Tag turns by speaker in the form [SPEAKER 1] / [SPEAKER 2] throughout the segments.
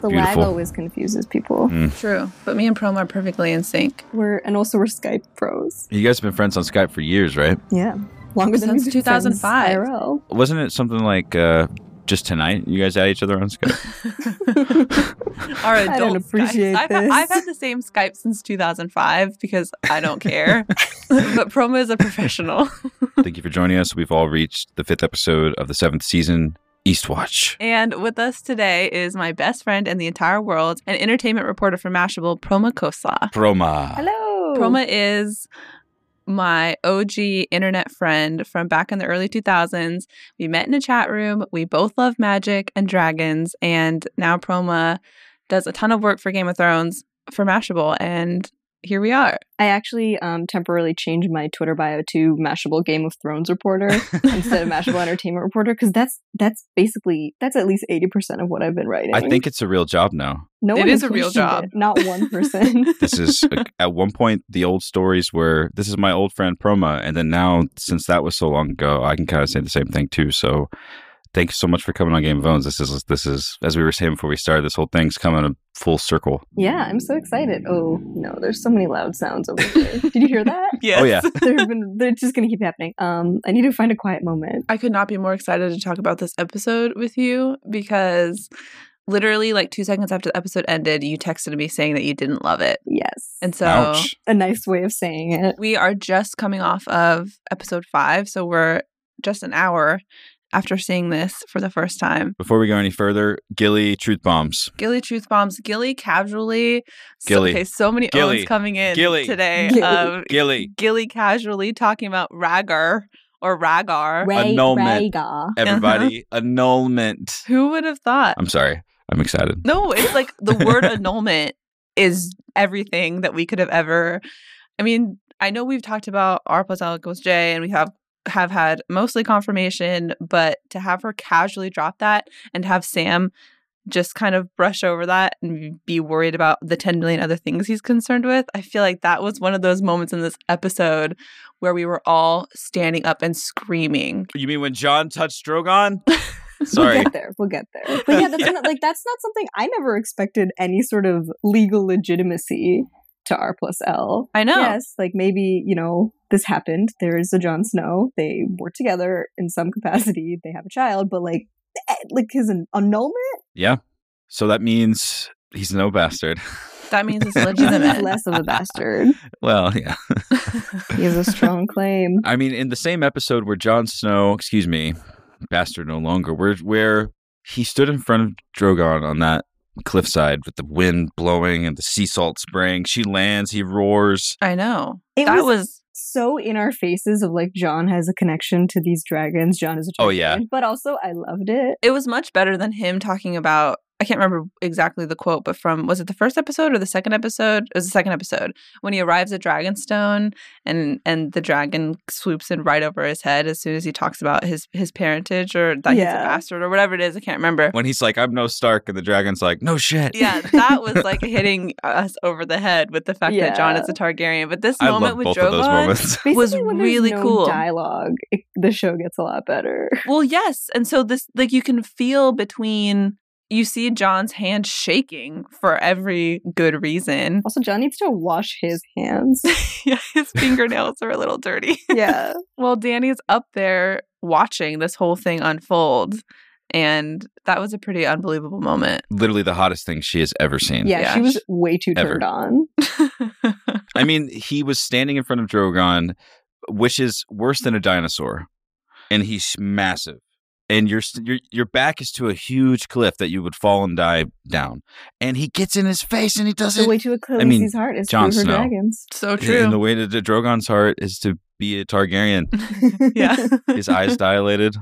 [SPEAKER 1] The
[SPEAKER 2] Beautiful.
[SPEAKER 1] lag always confuses people.
[SPEAKER 2] Mm.
[SPEAKER 3] True. But me and Proma are perfectly in sync.
[SPEAKER 1] We're and also we're Skype pros.
[SPEAKER 2] You guys have been friends on Skype for years, right?
[SPEAKER 1] Yeah, longer than
[SPEAKER 3] Since
[SPEAKER 1] we've been friends
[SPEAKER 3] 2005.
[SPEAKER 1] IRL.
[SPEAKER 2] Wasn't it something like uh, just tonight you guys had each other on Skype?
[SPEAKER 3] Our
[SPEAKER 1] I don't
[SPEAKER 3] adult
[SPEAKER 1] appreciate
[SPEAKER 3] Skypes. I've,
[SPEAKER 1] this.
[SPEAKER 3] I've had the same Skype since 2005 because I don't care. but Proma is a professional.
[SPEAKER 2] Thank you for joining us. We've all reached the fifth episode of the seventh season, Eastwatch.
[SPEAKER 3] And with us today is my best friend in the entire world, an entertainment reporter for Mashable, Proma Khosla.
[SPEAKER 2] Proma.
[SPEAKER 1] Hello.
[SPEAKER 3] Proma is my OG internet friend from back in the early 2000s. We met in a chat room. We both love magic and dragons. And now Proma does a ton of work for Game of Thrones for Mashable. And here we are.
[SPEAKER 1] I actually um, temporarily changed my Twitter bio to Mashable Game of Thrones reporter instead of Mashable Entertainment reporter because that's that's basically that's at least eighty percent of what I've been writing.
[SPEAKER 2] I think it's a real job now.
[SPEAKER 1] no
[SPEAKER 3] it
[SPEAKER 1] one
[SPEAKER 3] is a real job.
[SPEAKER 1] it. Not one person.
[SPEAKER 2] This is at one point the old stories were this is my old friend Proma, and then now since that was so long ago, I can kind of say the same thing too. So thanks so much for coming on Game of Thrones. This is this is as we were saying before we started, this whole thing's coming a full circle.
[SPEAKER 1] yeah, I'm so excited. Oh no, there's so many loud sounds over here. Did you hear that?
[SPEAKER 3] Yes.
[SPEAKER 2] Oh yeah,
[SPEAKER 1] They've been they're just gonna keep happening. Um, I need to find a quiet moment.
[SPEAKER 3] I could not be more excited to talk about this episode with you because literally, like two seconds after the episode ended, you texted me saying that you didn't love it.
[SPEAKER 1] Yes,
[SPEAKER 3] And so
[SPEAKER 2] ouch.
[SPEAKER 1] a nice way of saying it.
[SPEAKER 3] we are just coming off of episode five. So we're just an hour after seeing this for the first time.
[SPEAKER 2] Before we go any further, Gilly truth bombs.
[SPEAKER 3] Gilly truth bombs. Gilly casually. so-
[SPEAKER 2] Gilly.
[SPEAKER 3] okay, so many
[SPEAKER 2] Gilly.
[SPEAKER 3] Owens coming in
[SPEAKER 2] Gilly.
[SPEAKER 3] today.
[SPEAKER 1] Gilly.
[SPEAKER 3] of
[SPEAKER 2] Gilly,
[SPEAKER 3] Gilly casually talking about Ragar or Ragar.
[SPEAKER 1] Ray,
[SPEAKER 2] Annulment.
[SPEAKER 1] Rhaegar.
[SPEAKER 2] everybody, annulment.
[SPEAKER 3] Who would have thought?
[SPEAKER 2] I'm sorry, I'm excited.
[SPEAKER 3] No, it's like the word annulment is everything that we could have ever. I mean, I know we've talked about R plus L equals J, and we have have had mostly confirmation, but to have her casually drop that and have Sam just kind of brush over that and be worried about the 10 million other things he's concerned with. I feel like that was one of those moments in this episode where we were all standing up and screaming.
[SPEAKER 2] You mean when John touched Drogon? Sorry.
[SPEAKER 1] We'll
[SPEAKER 2] Sorry.
[SPEAKER 1] get there. We'll get there. But yeah, that's
[SPEAKER 2] Yeah.
[SPEAKER 1] Not, like that's not something I never expected any sort of legal legitimacy to R plus L.
[SPEAKER 3] I know.
[SPEAKER 1] Yes, like maybe you know this happened. There is a Jon Snow. They work together in some capacity. They have a child, but like, eh, like his an- annulment.
[SPEAKER 2] Yeah. So that means he's no bastard.
[SPEAKER 3] That means it's legitimate.
[SPEAKER 1] less of a bastard.
[SPEAKER 2] Well, yeah.
[SPEAKER 1] He has a strong claim.
[SPEAKER 2] I mean, in the same episode where Jon Snow, excuse me, bastard no longer, where where he stood in front of Drogon on that cliffside with the wind blowing and the sea salt spraying. She lands, he roars.
[SPEAKER 3] I know.
[SPEAKER 1] It
[SPEAKER 3] that
[SPEAKER 1] was-
[SPEAKER 3] was
[SPEAKER 1] So in our faces of like John has a connection to these dragons. John is a
[SPEAKER 2] Oh, yeah.
[SPEAKER 1] but also I loved it.
[SPEAKER 3] it was much better than him talking about I can't remember exactly the quote, but from was it the first episode or the second episode? It was the second episode when he arrives at Dragonstone and and the dragon swoops in right over his head as soon as he talks about his his parentage or that he's a bastard or whatever it is. I can't remember.
[SPEAKER 2] When he's like, I'm no Stark, and the dragon's like, no shit.
[SPEAKER 3] Yeah, that was like hitting us over the head with the fact that John is a Targaryen. But this
[SPEAKER 2] I
[SPEAKER 3] moment with
[SPEAKER 2] both
[SPEAKER 3] Drogon,
[SPEAKER 2] of those moments.
[SPEAKER 1] Basically,
[SPEAKER 3] was really
[SPEAKER 1] no
[SPEAKER 3] cool.
[SPEAKER 1] Dialogue, it, the show gets a lot better.
[SPEAKER 3] Well, yes. And so this like you can feel between you see John's hand shaking for every good reason.
[SPEAKER 1] Also, John needs to wash his hands.
[SPEAKER 3] yeah, his fingernails are a little dirty.
[SPEAKER 1] yeah.
[SPEAKER 3] well, Danny's up there watching this whole thing unfold. And that was a pretty unbelievable moment.
[SPEAKER 2] Literally the hottest thing she has ever seen.
[SPEAKER 1] Yeah,
[SPEAKER 3] Yeah,
[SPEAKER 1] she was way too
[SPEAKER 2] Ever.
[SPEAKER 1] turned on.
[SPEAKER 2] I mean, he was standing in front of Drogon, which is worse than a dinosaur, and he's massive. And your your your back is to a huge cliff that you would fall and die down. And he gets in his face and he does
[SPEAKER 1] The
[SPEAKER 2] it.
[SPEAKER 1] way to a
[SPEAKER 2] I mean,
[SPEAKER 1] heart is
[SPEAKER 2] Jon
[SPEAKER 1] through her
[SPEAKER 2] Snow.
[SPEAKER 1] dragons.
[SPEAKER 3] so true.
[SPEAKER 2] And the way to, to Drogon's heart is to be a Targaryen.
[SPEAKER 3] yeah.
[SPEAKER 2] His eyes dilated.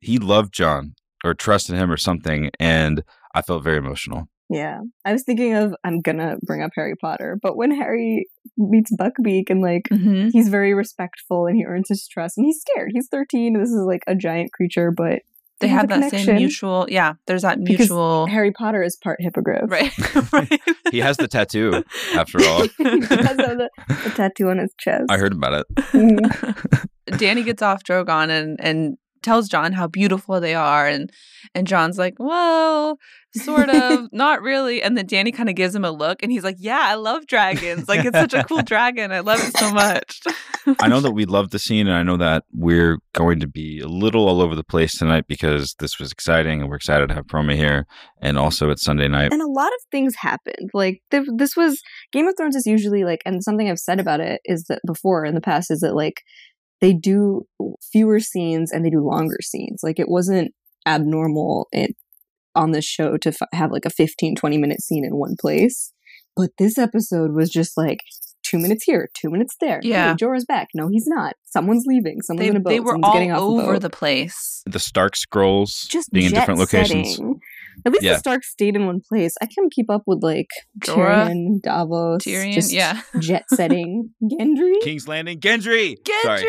[SPEAKER 2] He loved John or trusted him or something, and I felt very emotional.
[SPEAKER 1] Yeah. I was thinking of, I'm gonna bring up Harry Potter, but when Harry meets Buckbeak and like,
[SPEAKER 3] Mhm.
[SPEAKER 1] he's very respectful and he earns his trust and he's scared. He's 13 and this is like a giant creature, but
[SPEAKER 3] They
[SPEAKER 1] They have
[SPEAKER 3] have
[SPEAKER 1] a
[SPEAKER 3] that same
[SPEAKER 1] connection.
[SPEAKER 3] mutual, yeah. There's that
[SPEAKER 1] Because
[SPEAKER 3] mutual,
[SPEAKER 1] Harry Potter is part hippogriff.
[SPEAKER 3] right? right.
[SPEAKER 2] He has the tattoo, after all.
[SPEAKER 1] he does have the, the tattoo on his chest.
[SPEAKER 2] I heard about it.
[SPEAKER 1] Mhm.
[SPEAKER 3] Danny gets off Drogon and and tells John how beautiful they are and and John's like, "Well, sort of, not really." And then Danny kind of gives him a look and he's like, "Yeah, I love dragons. Like it's such a cool dragon. I love it so much."
[SPEAKER 2] I know that we love the scene and I know that we're going to be a little all over the place tonight because this was exciting and we're excited to have Proma here and also it's Sunday night.
[SPEAKER 1] And a lot of things happened. Like th- this was Game of Thrones is usually like and something I've said about it is that before in the past is that like they do fewer scenes and they do longer scenes. Like it wasn't abnormal it, on the show to f- have like a 15, 20 minute scene in one place. But this episode was just like two minutes here, two minutes there.
[SPEAKER 3] Yeah.
[SPEAKER 1] Hey, Jorah's back. No, he's not. Someone's leaving. Someone's
[SPEAKER 3] they,
[SPEAKER 1] in a boat.
[SPEAKER 3] they were
[SPEAKER 1] Someone's getting off
[SPEAKER 3] all
[SPEAKER 1] a
[SPEAKER 3] over
[SPEAKER 1] boat.
[SPEAKER 3] the place.
[SPEAKER 2] The Stark scrolls
[SPEAKER 1] just
[SPEAKER 2] being in
[SPEAKER 1] jet
[SPEAKER 2] different locations.
[SPEAKER 1] Setting. At least
[SPEAKER 2] Yeah.
[SPEAKER 1] the Stark stayed in one place. I can't keep up with like
[SPEAKER 3] Jorah,
[SPEAKER 1] Tyrion, Davos,
[SPEAKER 3] Tyrion,
[SPEAKER 1] just
[SPEAKER 3] yeah.
[SPEAKER 1] jet setting. Gendry.
[SPEAKER 2] King's Landing, Gendry.
[SPEAKER 3] Gendry.
[SPEAKER 2] Sorry.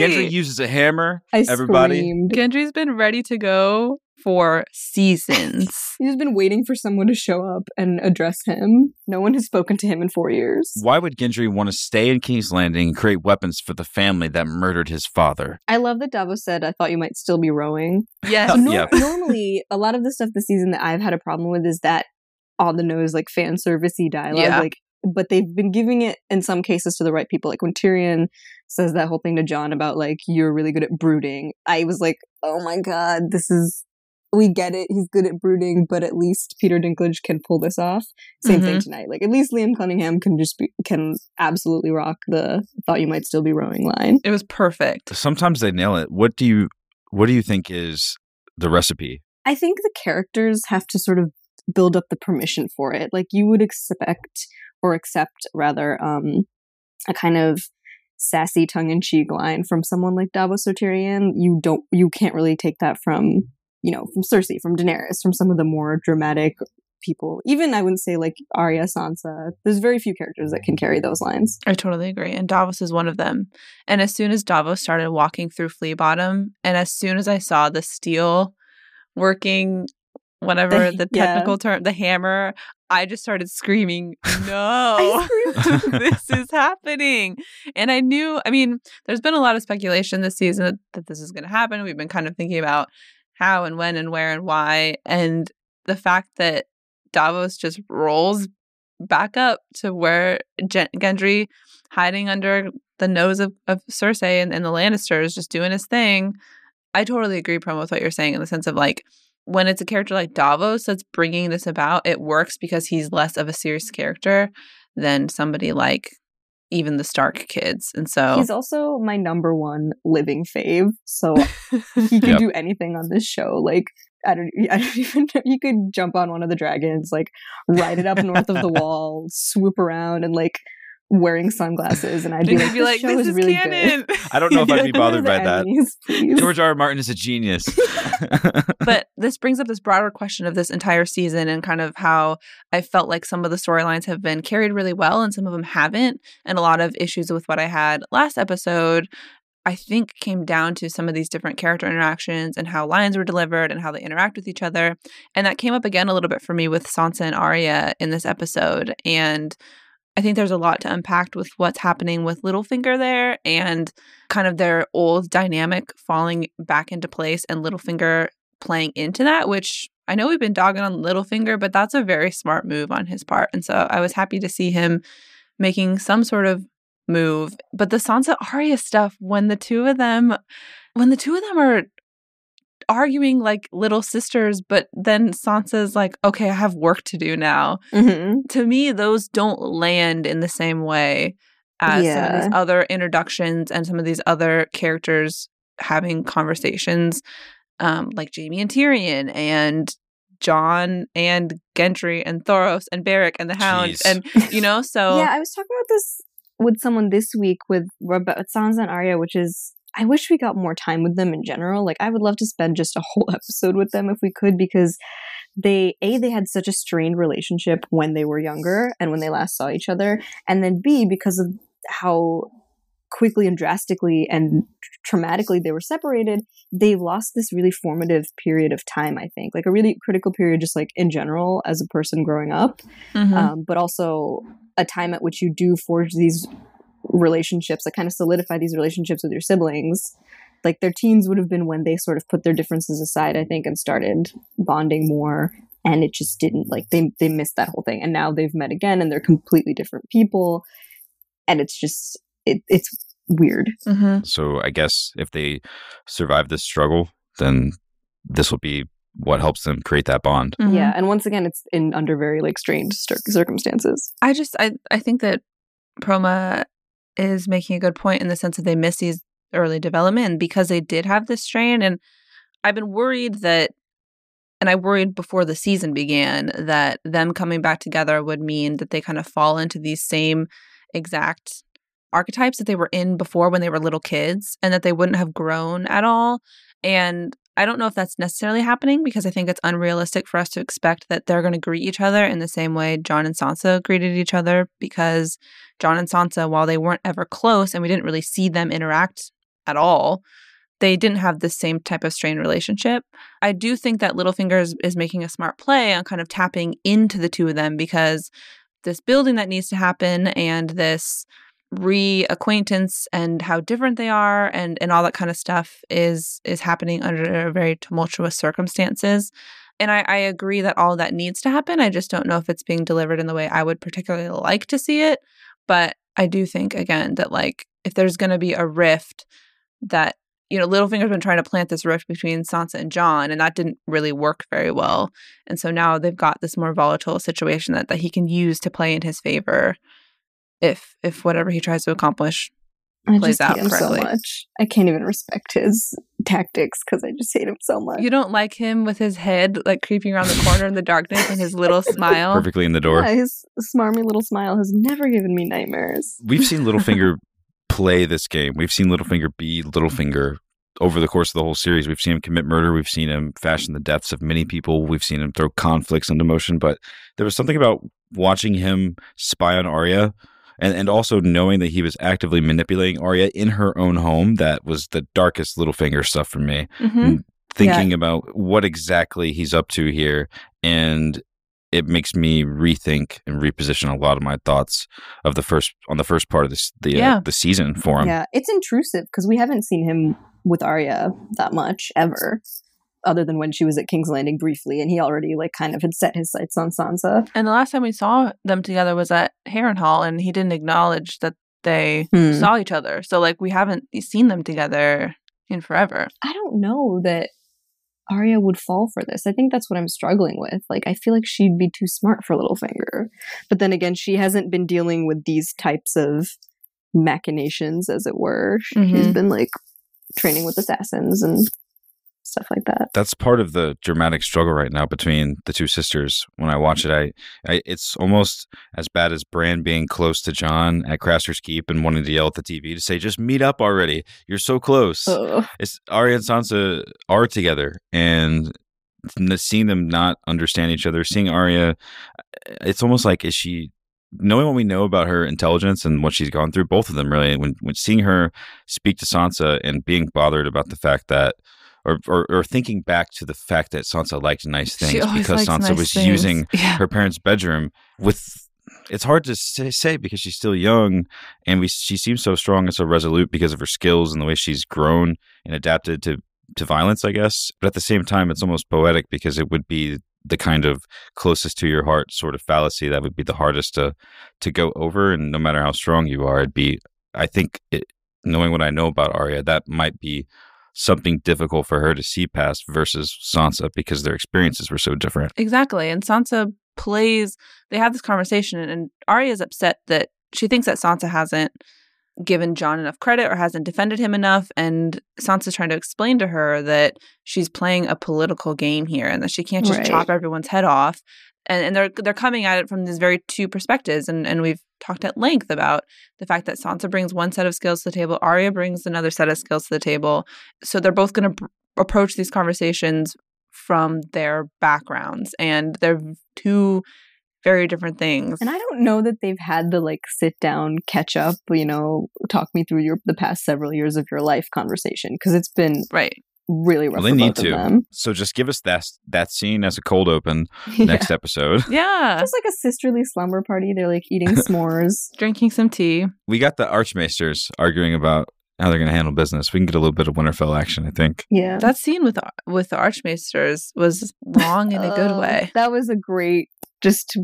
[SPEAKER 2] Gendry uses a hammer.
[SPEAKER 1] I
[SPEAKER 2] Everybody.
[SPEAKER 1] screamed.
[SPEAKER 3] Gendry's been ready to go for seasons.
[SPEAKER 1] He's been waiting for someone to show up and address him. No one has spoken to him in four years.
[SPEAKER 2] Why would Gendry want to stay in King's Landing and create weapons for the family that murdered his father?
[SPEAKER 1] I love that Davos said, I thought you might still be rowing.
[SPEAKER 3] yes.
[SPEAKER 1] Nor-
[SPEAKER 2] Yeah.
[SPEAKER 1] Normally, a lot of the stuff this season that I've had a problem with is that on the nose, like fan servicey dialogue.
[SPEAKER 3] Yeah.
[SPEAKER 1] Like, but they've been giving it in some cases to the right people. Like when Tyrion says that whole thing to John about like you're really good at brooding. I was like, oh my god, this is. We get it. He's good at brooding, but at least Peter Dinklage can pull this off. Same thing tonight. Like at least Liam Cunningham can just be can absolutely rock the "thought you might still be rowing" line.
[SPEAKER 3] It was perfect.
[SPEAKER 2] Sometimes they nail it. What do you what do you think is the recipe?
[SPEAKER 1] I think the characters have to sort of build up the permission for it. Like you would expect or accept rather um a kind of sassy tongue-in-cheek line from someone like Davos or Tyrion. You don't you can't really take that from, you know, from Cersei, from Daenerys, from some of the more dramatic people. Even I wouldn't say like Arya, Sansa. There's very few characters that can carry those lines.
[SPEAKER 3] I totally agree. And Davos is one of them. And as soon as Davos started walking through Flea Bottom, and as soon as I saw the steel working, whatever the
[SPEAKER 1] yeah.
[SPEAKER 3] technical term, the hammer, I just started screaming, No, this is happening. And I knew, I mean, there's been a lot of speculation this season that, that this is going to happen. We've been kind of thinking about how and when and where and why. And the fact that Davos just rolls back up to where Gen- Gendry hiding under the nose of, of Cersei and, and the Lannisters just doing his thing. I totally agree, Proma, with what you're saying in the sense of like when it's a character like Davos that's bringing this about, it works because he's less of a serious character than somebody like even the Stark kids. And so
[SPEAKER 1] He's also my number one living fave. So he could
[SPEAKER 2] Yep.
[SPEAKER 1] do anything on this show. Like I don't, I don't even know. You could jump on one of the dragons, like ride it up north of the wall, swoop around, and like wearing sunglasses, and I'd be like,
[SPEAKER 3] you'd be
[SPEAKER 1] "This
[SPEAKER 3] like,
[SPEAKER 1] show
[SPEAKER 3] this
[SPEAKER 1] is
[SPEAKER 3] is
[SPEAKER 1] really
[SPEAKER 3] canon.
[SPEAKER 2] I don't know if I'd be bothered by
[SPEAKER 1] The
[SPEAKER 2] that.
[SPEAKER 1] enemies, please.
[SPEAKER 2] George R. R. Martin is a genius.
[SPEAKER 3] but this brings up this broader question of this entire season and kind of how I felt like some of the storylines have been carried really well and some of them haven't. And a lot of issues with what I had last episode, I think came down to some of these different character interactions and how lines were delivered and how they interact with each other. And that came up again a little bit for me with Sansa and Arya in this episode. And I think there's a lot to unpack with what's happening with Littlefinger there and kind of their old dynamic falling back into place and Littlefinger playing into that, which I know we've been dogging on Littlefinger, but that's a very smart move on his part. And so I was happy to see him making some sort of move. But the Sansa Arya stuff, when the two of them when the two of them are arguing like little sisters, but then Sansa's like, okay, I have work to do now
[SPEAKER 1] Mhm.
[SPEAKER 3] to me, those don't land in the same way as some of these other introductions and some of these other characters having conversations, um, like Jamie and Tyrion and John and Gendry and Thoros and Beric and the Hound,
[SPEAKER 2] Jeez.
[SPEAKER 3] and you know, so
[SPEAKER 1] yeah, I was talking about this with someone this week with about Sansa and Arya, which is I wish we got more time with them in general. Like I would love to spend just a whole episode with them if we could because they a they had such a strained relationship when they were younger and when they last saw each other, and then b because of how quickly and drastically and traumatically they were separated, they lost this really formative period of time. I think like a really critical period, just like in general as a person growing up
[SPEAKER 3] Mhm.
[SPEAKER 1] um, but also a time at which you do forge these relationships that kind of solidify these relationships with your siblings like their teens would have been when they sort of put their differences aside, I think, and started bonding more. And it just didn't like they they missed that whole thing. And now they've met again and they're completely different people. And it's just it, it's weird.
[SPEAKER 3] Mm-hmm.
[SPEAKER 2] So I guess if they survive this struggle, then this will be what helps them create that bond.
[SPEAKER 3] Mm-hmm.
[SPEAKER 1] Yeah. And once again, it's in under very like strange cir- circumstances.
[SPEAKER 3] I just I I think that Proma is making a good point in the sense that they miss these early development because they did have this strain and I've been worried that and I worried before the season began that them coming back together would mean that they kind of fall into these same exact archetypes that they were in before when they were little kids and that they wouldn't have grown at all. And I don't know if that's necessarily happening because I think it's unrealistic for us to expect that they're going to greet each other in the same way John and Sansa greeted each other because John and Sansa, while they weren't ever close and we didn't really see them interact at all, they didn't have the same type of strained relationship. I do think that Littlefinger is, is making a smart play on kind of tapping into the two of them because this building that needs to happen and this reacquaintance and how different they are and and all that kind of stuff is is happening under very tumultuous circumstances. And I, I agree that all that needs to happen. I just don't know if it's being delivered in the way i would particularly like to see it. But i do think again that like if there's going to be a rift that you know littlefinger's been trying to plant this rift between sansa and john and that didn't really work very well. And so now they've got this more volatile situation that, that he can use to play in his favor if if whatever he tries to accomplish
[SPEAKER 1] I
[SPEAKER 3] Plays
[SPEAKER 1] just hate
[SPEAKER 3] out
[SPEAKER 1] him
[SPEAKER 3] correctly.
[SPEAKER 1] so much. I can't even respect his tactics because I just hate him so much.
[SPEAKER 3] you don't like him with his head like creeping around the corner in the darkness and his little smile
[SPEAKER 2] Perfectly in the door.
[SPEAKER 1] Yeah, his smarmy little smile has never given me nightmares.
[SPEAKER 2] We've seen Littlefinger play this game. We've seen Littlefinger be Littlefinger over the course of the whole series. We've seen him commit murder. We've seen him fashion the deaths of many people. We've seen him throw conflicts into motion. But there was something about watching him spy on Arya and, and also knowing that he was actively manipulating Arya in her own home that was the darkest Littlefinger stuff for me.
[SPEAKER 3] Mhm.
[SPEAKER 2] Thinking about what exactly he's up to here. And it makes me rethink and reposition a lot of my thoughts of the first on the first part of this the
[SPEAKER 3] Yeah.
[SPEAKER 2] uh, the season for him.
[SPEAKER 1] Yeah, it's intrusive because we haven't seen him with Arya that much ever, other than when she was at King's Landing briefly, and he already like kind of had set his sights on Sansa.
[SPEAKER 3] and the last time we saw them together was at Harrenhal and he didn't acknowledge that they
[SPEAKER 1] Hmm.
[SPEAKER 3] saw each other so like we haven't seen them together in forever
[SPEAKER 1] I don't know that Arya would fall for this. I think that's what I'm struggling with. Like, I feel like she'd be too smart for Littlefinger. But then again, she hasn't been dealing with these types of machinations, as it were. She's
[SPEAKER 3] Mhm.
[SPEAKER 1] been like training with assassins and stuff like that.
[SPEAKER 2] That's part of the dramatic struggle right now between the two sisters. When I watch it, I, I it's almost as bad as Bran being close to John at Craster's Keep and wanting to yell at the TV to say, "Just meet up already! You're so close." It's Arya and Sansa are together, and seeing them not understand each other, seeing Arya, uh, it's almost like is she knowing what we know about her intelligence and what she's gone through. Both of them really, when when seeing her speak to Sansa and being bothered about the fact that. Or, or, or thinking back to the fact that Sansa liked nice things because Sansa
[SPEAKER 3] nice
[SPEAKER 2] was
[SPEAKER 3] things.
[SPEAKER 2] using
[SPEAKER 3] yeah.
[SPEAKER 2] her parents' bedroom with it's hard to say, say because she's still young and we she seems so strong and so resolute because of her skills and the way she's grown and adapted to to violence I guess but at the same time it's almost poetic because it would be the kind of closest to your heart sort of fallacy that would be the hardest to to go over and no matter how strong you are it'd be I think it, knowing what I know about Arya that might be something difficult for her to see past versus Sansa because their experiences were so different
[SPEAKER 3] Exactly. And Sansa plays, they have this conversation, and Arya is upset that she thinks that Sansa hasn't given John enough credit or hasn't defended him enough. And Sansa's trying to explain to her that she's playing a political game here and that she can't just
[SPEAKER 1] Right.
[SPEAKER 3] chop everyone's head off. And, and they're they're coming at it from these very two perspectives, and and we've talked at length about the fact that Sansa brings one set of skills to the table, Arya brings another set of skills to the table. So they're both going to br- approach these conversations from their backgrounds and they're two very different things.
[SPEAKER 1] And I don't know that they've had the like sit down, catch up, you know, talk me through your the past several years of your life conversation because it's been
[SPEAKER 3] right.
[SPEAKER 1] Really rough
[SPEAKER 2] Well, they
[SPEAKER 1] for
[SPEAKER 2] need
[SPEAKER 1] both
[SPEAKER 2] to.
[SPEAKER 1] of them.
[SPEAKER 2] So just give us that that scene as a cold open
[SPEAKER 1] Yeah.
[SPEAKER 2] next episode.
[SPEAKER 3] Yeah.
[SPEAKER 1] Just like a sisterly slumber party. They're like eating s'mores.
[SPEAKER 3] Drinking some tea.
[SPEAKER 2] We got the Archmaesters arguing about how they're going to handle business. We can get a little bit of Winterfell action, I think.
[SPEAKER 1] Yeah.
[SPEAKER 3] That scene with with the Archmaesters was long in a good way.
[SPEAKER 1] That was a great, just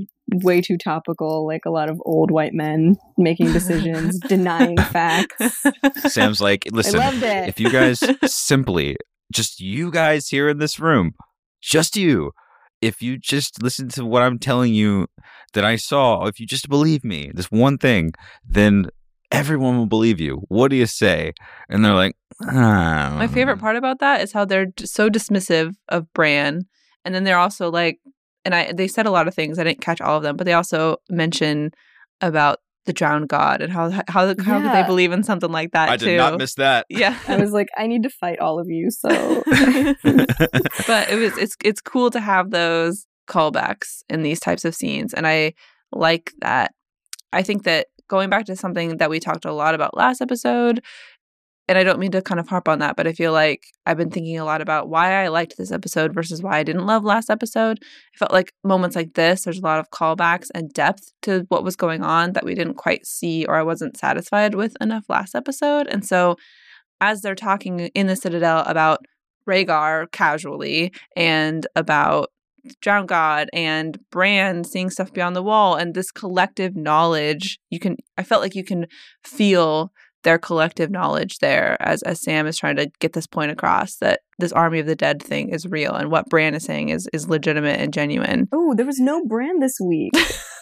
[SPEAKER 1] way too topical. Like a lot of old white men making decisions, denying facts.
[SPEAKER 2] Sam's like, listen,
[SPEAKER 1] I loved
[SPEAKER 2] if you guys simply, just you guys here in this room, just you, if you just listen to what I'm telling you that I saw, if you just believe me, this one thing, then everyone will believe you. What do you say? And they're like, ah.
[SPEAKER 3] My favorite part about that is how they're so dismissive of Bran, and then they're also like, and I they said a lot of things. I didn't catch all of them, but they also mention about the drowned god and how how how could they believe in something like that
[SPEAKER 2] I
[SPEAKER 3] too.
[SPEAKER 2] did not miss that.
[SPEAKER 3] yeah.
[SPEAKER 1] I was like, I need to fight all of you. So
[SPEAKER 3] but it was it's it's cool to have those callbacks in these types of scenes and i like that i think that going back to something that we talked a lot about last episode and i don't mean to kind of harp on that but i feel like i've been thinking a lot about why i liked this episode versus why i didn't love last episode i felt like moments like this there's a lot of callbacks and depth to what was going on that we didn't quite see or i wasn't satisfied with enough last episode and so as they're talking in the citadel about Rhaegar casually and about Drown God and Bran seeing stuff beyond the wall and this collective knowledge. You can I felt like you can feel their collective knowledge there as as Sam is trying to get this point across that this army of the dead thing is real and what Bran is saying is is legitimate and genuine.
[SPEAKER 1] Oh, there was no Bran this week.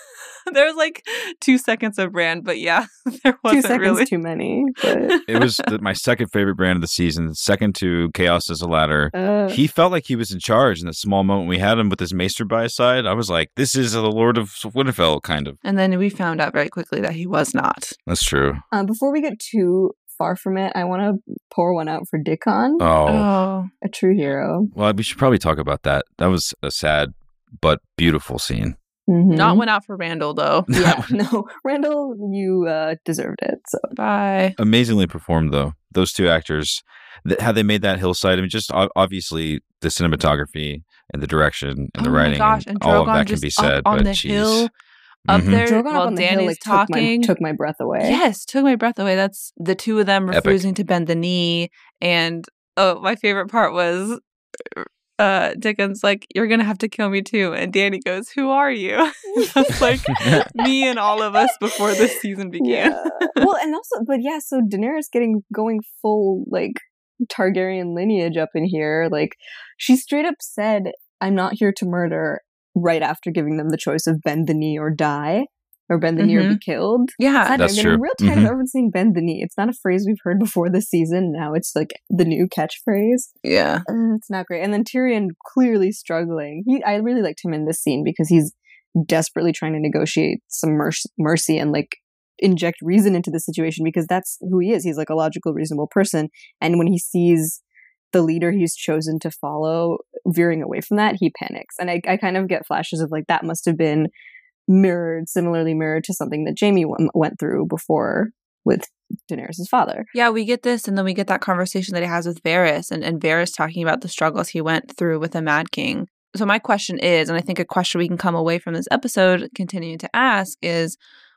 [SPEAKER 3] there was like two seconds of Bran, but yeah, there wasn't
[SPEAKER 1] seconds
[SPEAKER 3] really.
[SPEAKER 1] too many. But
[SPEAKER 2] it was the, my second favorite Bran of the season, second to Chaos as a Ladder.
[SPEAKER 1] uh,
[SPEAKER 2] He felt like he was in charge in the small moment we had him with his maester by his side. I was like, this is the Lord of Winterfell, kind of.
[SPEAKER 3] and then we found out very quickly that he was not.
[SPEAKER 2] That's true.
[SPEAKER 1] uh, before we get too far from it, I want to pour one out for Dickon,
[SPEAKER 2] Oh,
[SPEAKER 3] Oh,
[SPEAKER 1] a true hero.
[SPEAKER 2] well, we should probably talk about that. That was a sad but beautiful scene.
[SPEAKER 1] Mhm.
[SPEAKER 3] not went out for Randyll though.
[SPEAKER 1] yeah, no, Randyll, you uh, deserved it. So
[SPEAKER 3] Bye.
[SPEAKER 2] Amazingly performed, though. Those two actors, th- how they made that hillside. I mean, just o- obviously the cinematography and the direction and the writing.
[SPEAKER 3] oh my
[SPEAKER 2] writing.
[SPEAKER 3] gosh,
[SPEAKER 2] and
[SPEAKER 3] and
[SPEAKER 2] all of that can
[SPEAKER 3] just
[SPEAKER 2] be said.
[SPEAKER 3] up on
[SPEAKER 2] but
[SPEAKER 3] the
[SPEAKER 2] geez.
[SPEAKER 3] hill up
[SPEAKER 2] Mhm.
[SPEAKER 3] there
[SPEAKER 1] Drogon up
[SPEAKER 3] while
[SPEAKER 1] on the
[SPEAKER 3] Danny's
[SPEAKER 1] hill like
[SPEAKER 3] talking.
[SPEAKER 1] took my, took my breath away.
[SPEAKER 3] Yes, took my breath away. That's the two of them
[SPEAKER 2] Epic.
[SPEAKER 3] refusing to bend the knee. And oh, my favorite part was uh Dickon's like, You're gonna have to kill me too. And Danny goes, Who are you? That's like me and all of us before this season began.
[SPEAKER 1] Yeah. well, and also, but yeah, so Daenerys getting going full like Targaryen lineage up in here. Like, she straight up said, "I'm not here to murder." Right after giving them the choice of bend the knee or die, or bend the knee or be killed.
[SPEAKER 3] Yeah.
[SPEAKER 1] God,
[SPEAKER 2] That's
[SPEAKER 1] I'm getting
[SPEAKER 2] true.
[SPEAKER 1] real tired
[SPEAKER 2] Mhm.
[SPEAKER 1] of everyone saying bend the knee. It's not a phrase we've heard before this season. Now it's like the new catchphrase.
[SPEAKER 3] Yeah.
[SPEAKER 1] Uh, it's not great. And then Tyrion clearly struggling. He, I really liked him in this scene because he's desperately trying to negotiate some mercy, mercy and like inject reason into the situation because that's who he is. He's like a logical, reasonable person. And when he sees the leader he's chosen to follow veering away from that, he panics. And I, I kind of get flashes of like that must have been mirrored, similarly mirrored to something that Jamie w- went through before with Daenerys' father.
[SPEAKER 3] Yeah, we get this, and then we get that conversation that he has with Varys, and, and Varys talking about the struggles he went through with the Mad King. So, my question is, and I think a question we can come away from this episode continuing to ask is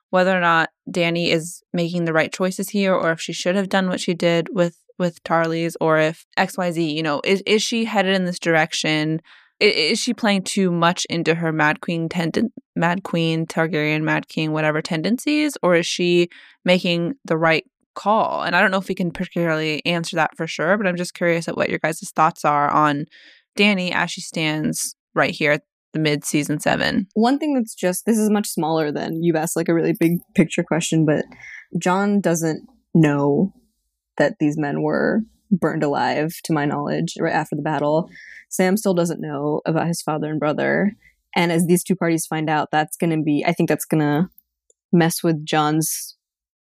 [SPEAKER 3] whether or not Danny is making the right choices here, or if she should have done what she did with with Tarly's, or if X Y Z, you know, is is she headed in this direction? Is she playing too much into her Mad Queen tendon, Mad Queen Targaryen, Mad King, whatever tendencies, or is she making the right call. And I don't know if we can particularly answer that for sure, but I'm just curious at what your guys' thoughts are on Danny as she stands right here at the mid season seven.
[SPEAKER 1] One thing that's just this is much smaller than you've asked like a really big picture question, but John doesn't know that these men were burned alive, to my knowledge, right after the battle. Sam still doesn't know about his father and brother. And as these two parties find out, that's going to be, I think that's going to mess with John's,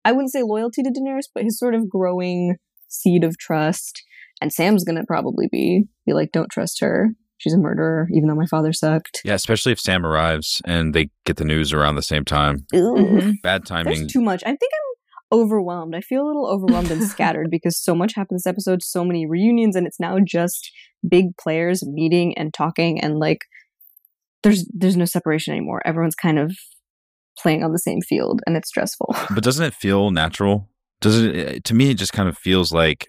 [SPEAKER 1] I wouldn't say loyalty to Daenerys, but his sort of growing seed of trust. And Sam's going to probably be, be like, don't trust her. She's a murderer, even though my father sucked.
[SPEAKER 2] Yeah, especially if Sam arrives and they get the news around the same time.
[SPEAKER 1] Ooh. Mm-hmm.
[SPEAKER 2] Bad
[SPEAKER 1] There's
[SPEAKER 2] timing.
[SPEAKER 1] too much. I think I'm overwhelmed. I feel a little overwhelmed and scattered because so much happened this episode, so many reunions, and it's now just big players meeting and talking and like there's there's no separation anymore. Everyone's kind of playing on the same field and it's stressful.
[SPEAKER 2] But doesn't it feel natural Does it? To me, it just kind of feels like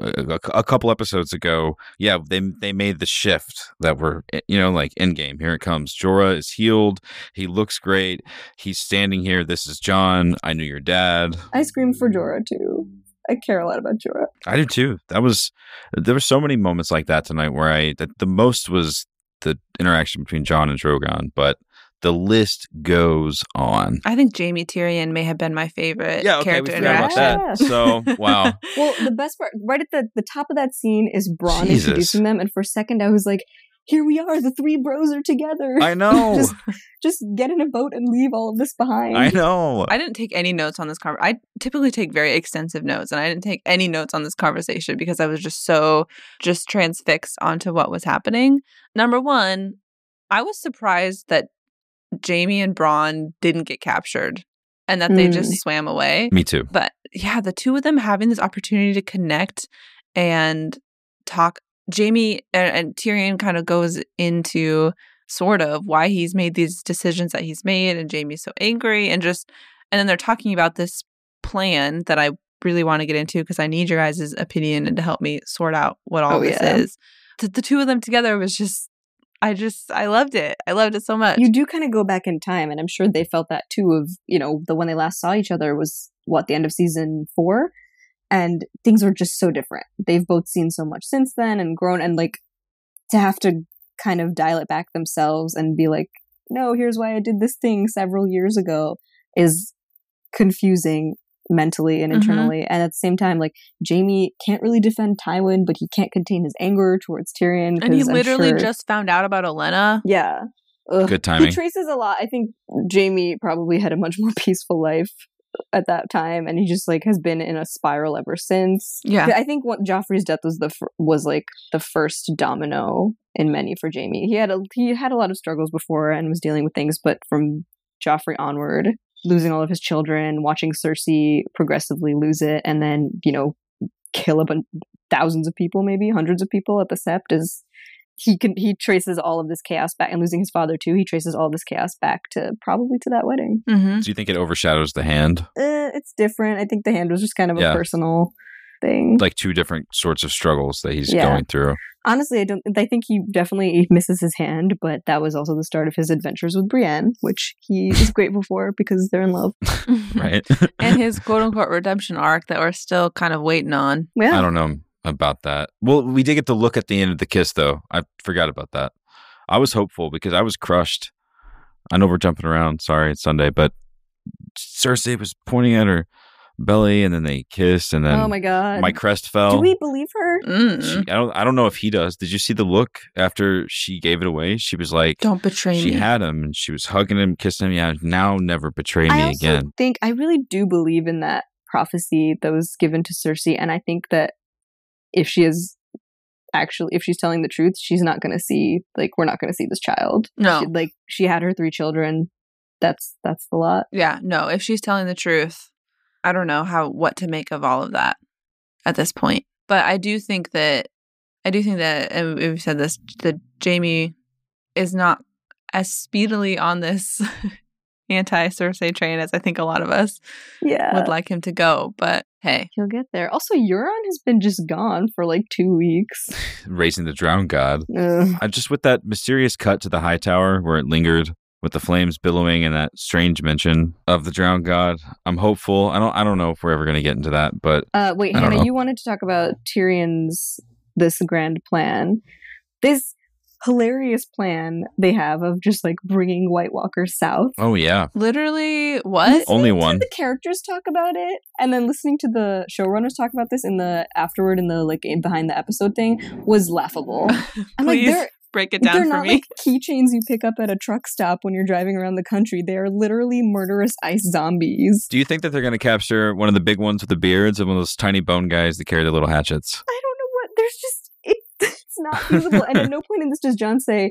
[SPEAKER 2] a, a couple episodes ago. Yeah, they they made the shift that we're eh, you know like in game. Here it comes. Jorah is healed. He looks great. He's standing here. This is Jon. I knew your dad.
[SPEAKER 1] I scream for Jorah too. I care a lot about Jorah.
[SPEAKER 2] I do too. That was there were so many moments like that tonight where I that the most was the interaction between Jon and Drogon, but the list goes on.
[SPEAKER 3] I think Jamie Tyrion may have been my favorite
[SPEAKER 2] Yeah, okay,
[SPEAKER 3] character
[SPEAKER 2] we forgot about that. So wow,
[SPEAKER 1] Well, the best part, right at the, the top of that scene is Bronn
[SPEAKER 2] Jesus.
[SPEAKER 1] introducing them, and for a second I was like, here we are, the three bros are together.
[SPEAKER 2] I know,
[SPEAKER 1] just, just get in a boat and leave all of this behind.
[SPEAKER 2] I know.
[SPEAKER 3] I didn't take any notes on this conversation. I typically take very extensive notes, and I didn't take any notes on this conversation because I was just so just transfixed onto what was happening. Number one, I was surprised that Jamie and Bronn didn't get captured and that they
[SPEAKER 1] Mm.
[SPEAKER 3] just swam away.
[SPEAKER 2] Me too.
[SPEAKER 3] But yeah, the two of them having this opportunity to connect and talk. Jamie and, and Tyrion kind of goes into sort of why he's made these decisions that he's made, and Jamie's so angry, and just and then they're talking about this plan that I really want to get into because I need your guys' opinion and to help me sort out what all
[SPEAKER 1] Oh,
[SPEAKER 3] this
[SPEAKER 1] yeah.
[SPEAKER 3] is. The, the two of them together was just, I just, I loved it. I loved it so much.
[SPEAKER 1] You do kind of go back in time, and I'm sure they felt that too. Of you know, the when they last saw each other was what the end of season four, and things were just so different. They've both seen so much since then and grown, and like to have to kind of dial it back themselves and be like, "No, here's why I did this thing several years ago," is confusing mentally and
[SPEAKER 3] Mhm.
[SPEAKER 1] internally. And at the same time, like Jamie can't really defend Tywin, but he can't contain his anger towards Tyrion.
[SPEAKER 3] and he literally
[SPEAKER 1] sure-
[SPEAKER 3] just found out about Olenna.
[SPEAKER 1] yeah. Ugh.
[SPEAKER 2] Good timing.
[SPEAKER 1] He traces a lot. I think Jamie probably had a much more peaceful life at that time, and he just like has been in a spiral ever since.
[SPEAKER 3] Yeah.
[SPEAKER 1] I think what Joffrey's death was the fir- was like the first domino in many for Jamie. He had a he had a lot of struggles before and was dealing with things, but from Joffrey onward, losing all of his children, watching Cersei progressively lose it, and then you know kill a bunch thousands of people, maybe hundreds of people at the Sept is he can he traces all of this chaos back and losing his father too. He traces all this chaos back to probably to that wedding.
[SPEAKER 3] Mm-hmm.
[SPEAKER 2] Do you think it overshadows the hand?
[SPEAKER 1] Eh, it's different. I think the hand was just kind of
[SPEAKER 2] Yeah.
[SPEAKER 1] a personal thing.
[SPEAKER 2] Like two different sorts of struggles that he's
[SPEAKER 1] Yeah.
[SPEAKER 2] going through.
[SPEAKER 1] Honestly, I don't. I think he definitely misses his hand, but that was also the start of his adventures with Brienne, which he is grateful for because they're in love.
[SPEAKER 2] Right?
[SPEAKER 3] and his quote unquote redemption arc that we're still kind of waiting on.
[SPEAKER 1] Yeah, I
[SPEAKER 2] don't know about that. Well, we did get to look at the end of the kiss, though. I forgot about that. I was hopeful because I was crushed. I know we're jumping around. Sorry, it's Sunday, but Cersei was pointing at her belly, and then they kissed, and then
[SPEAKER 1] oh my god,
[SPEAKER 2] my crest fell.
[SPEAKER 1] do we believe her?
[SPEAKER 3] Mm.
[SPEAKER 2] She, I don't. I don't know if he does. Did you see the look after she gave it away? She was like,
[SPEAKER 3] Don't betray
[SPEAKER 2] she
[SPEAKER 3] me.
[SPEAKER 2] She had him, and she was hugging him, kissing him. Yeah, now never betray
[SPEAKER 1] I
[SPEAKER 2] me
[SPEAKER 1] also
[SPEAKER 2] again.
[SPEAKER 1] think I really do believe in that prophecy that was given to Cersei, and I think that if she is actually if she's telling the truth, she's not going to see like we're not going to see this child.
[SPEAKER 3] No.
[SPEAKER 1] She- like she had her three children. That's that's the lot.
[SPEAKER 3] yeah, no. If she's telling the truth, I don't know how what to make of all of that at this point. But I do think that I do think that and we've said this that Jamie is not as speedily on this anti Cersei train as I think a lot of us
[SPEAKER 1] Yeah,
[SPEAKER 3] would like him to go. But hey,
[SPEAKER 1] he'll get there. Also, Euron has been just gone for like two weeks.
[SPEAKER 2] Raising the drowned god.
[SPEAKER 1] Ugh.
[SPEAKER 2] I just with that mysterious cut to the high tower where it lingered with the flames billowing and that strange mention of the drowned god. I'm hopeful. I don't. I don't know if we're ever going to get into that, but
[SPEAKER 1] Uh, wait,
[SPEAKER 2] I
[SPEAKER 1] Hannah,
[SPEAKER 2] know.
[SPEAKER 1] you wanted to talk about Tyrion's this grand plan. This hilarious plan they have of just like bringing White Walkers south.
[SPEAKER 2] oh yeah,
[SPEAKER 3] literally what?
[SPEAKER 1] Listening
[SPEAKER 2] Only
[SPEAKER 1] to
[SPEAKER 2] one.
[SPEAKER 1] The characters talk about it, and then listening to the showrunners talk about this in the afterward in the like in behind the episode thing was laughable. I'm like,
[SPEAKER 3] Please
[SPEAKER 1] they're
[SPEAKER 3] break it down
[SPEAKER 1] they're
[SPEAKER 3] for
[SPEAKER 1] not
[SPEAKER 3] me.
[SPEAKER 1] like keychains you pick up at a truck stop when you're driving around the country. They are literally murderous ice zombies.
[SPEAKER 2] Do you think that they're going to capture one of the big ones with the beards and one of those tiny bone guys that carry the little hatchets?
[SPEAKER 1] I don't know what. There's just it, it's not feasible. and at no point in this does John say,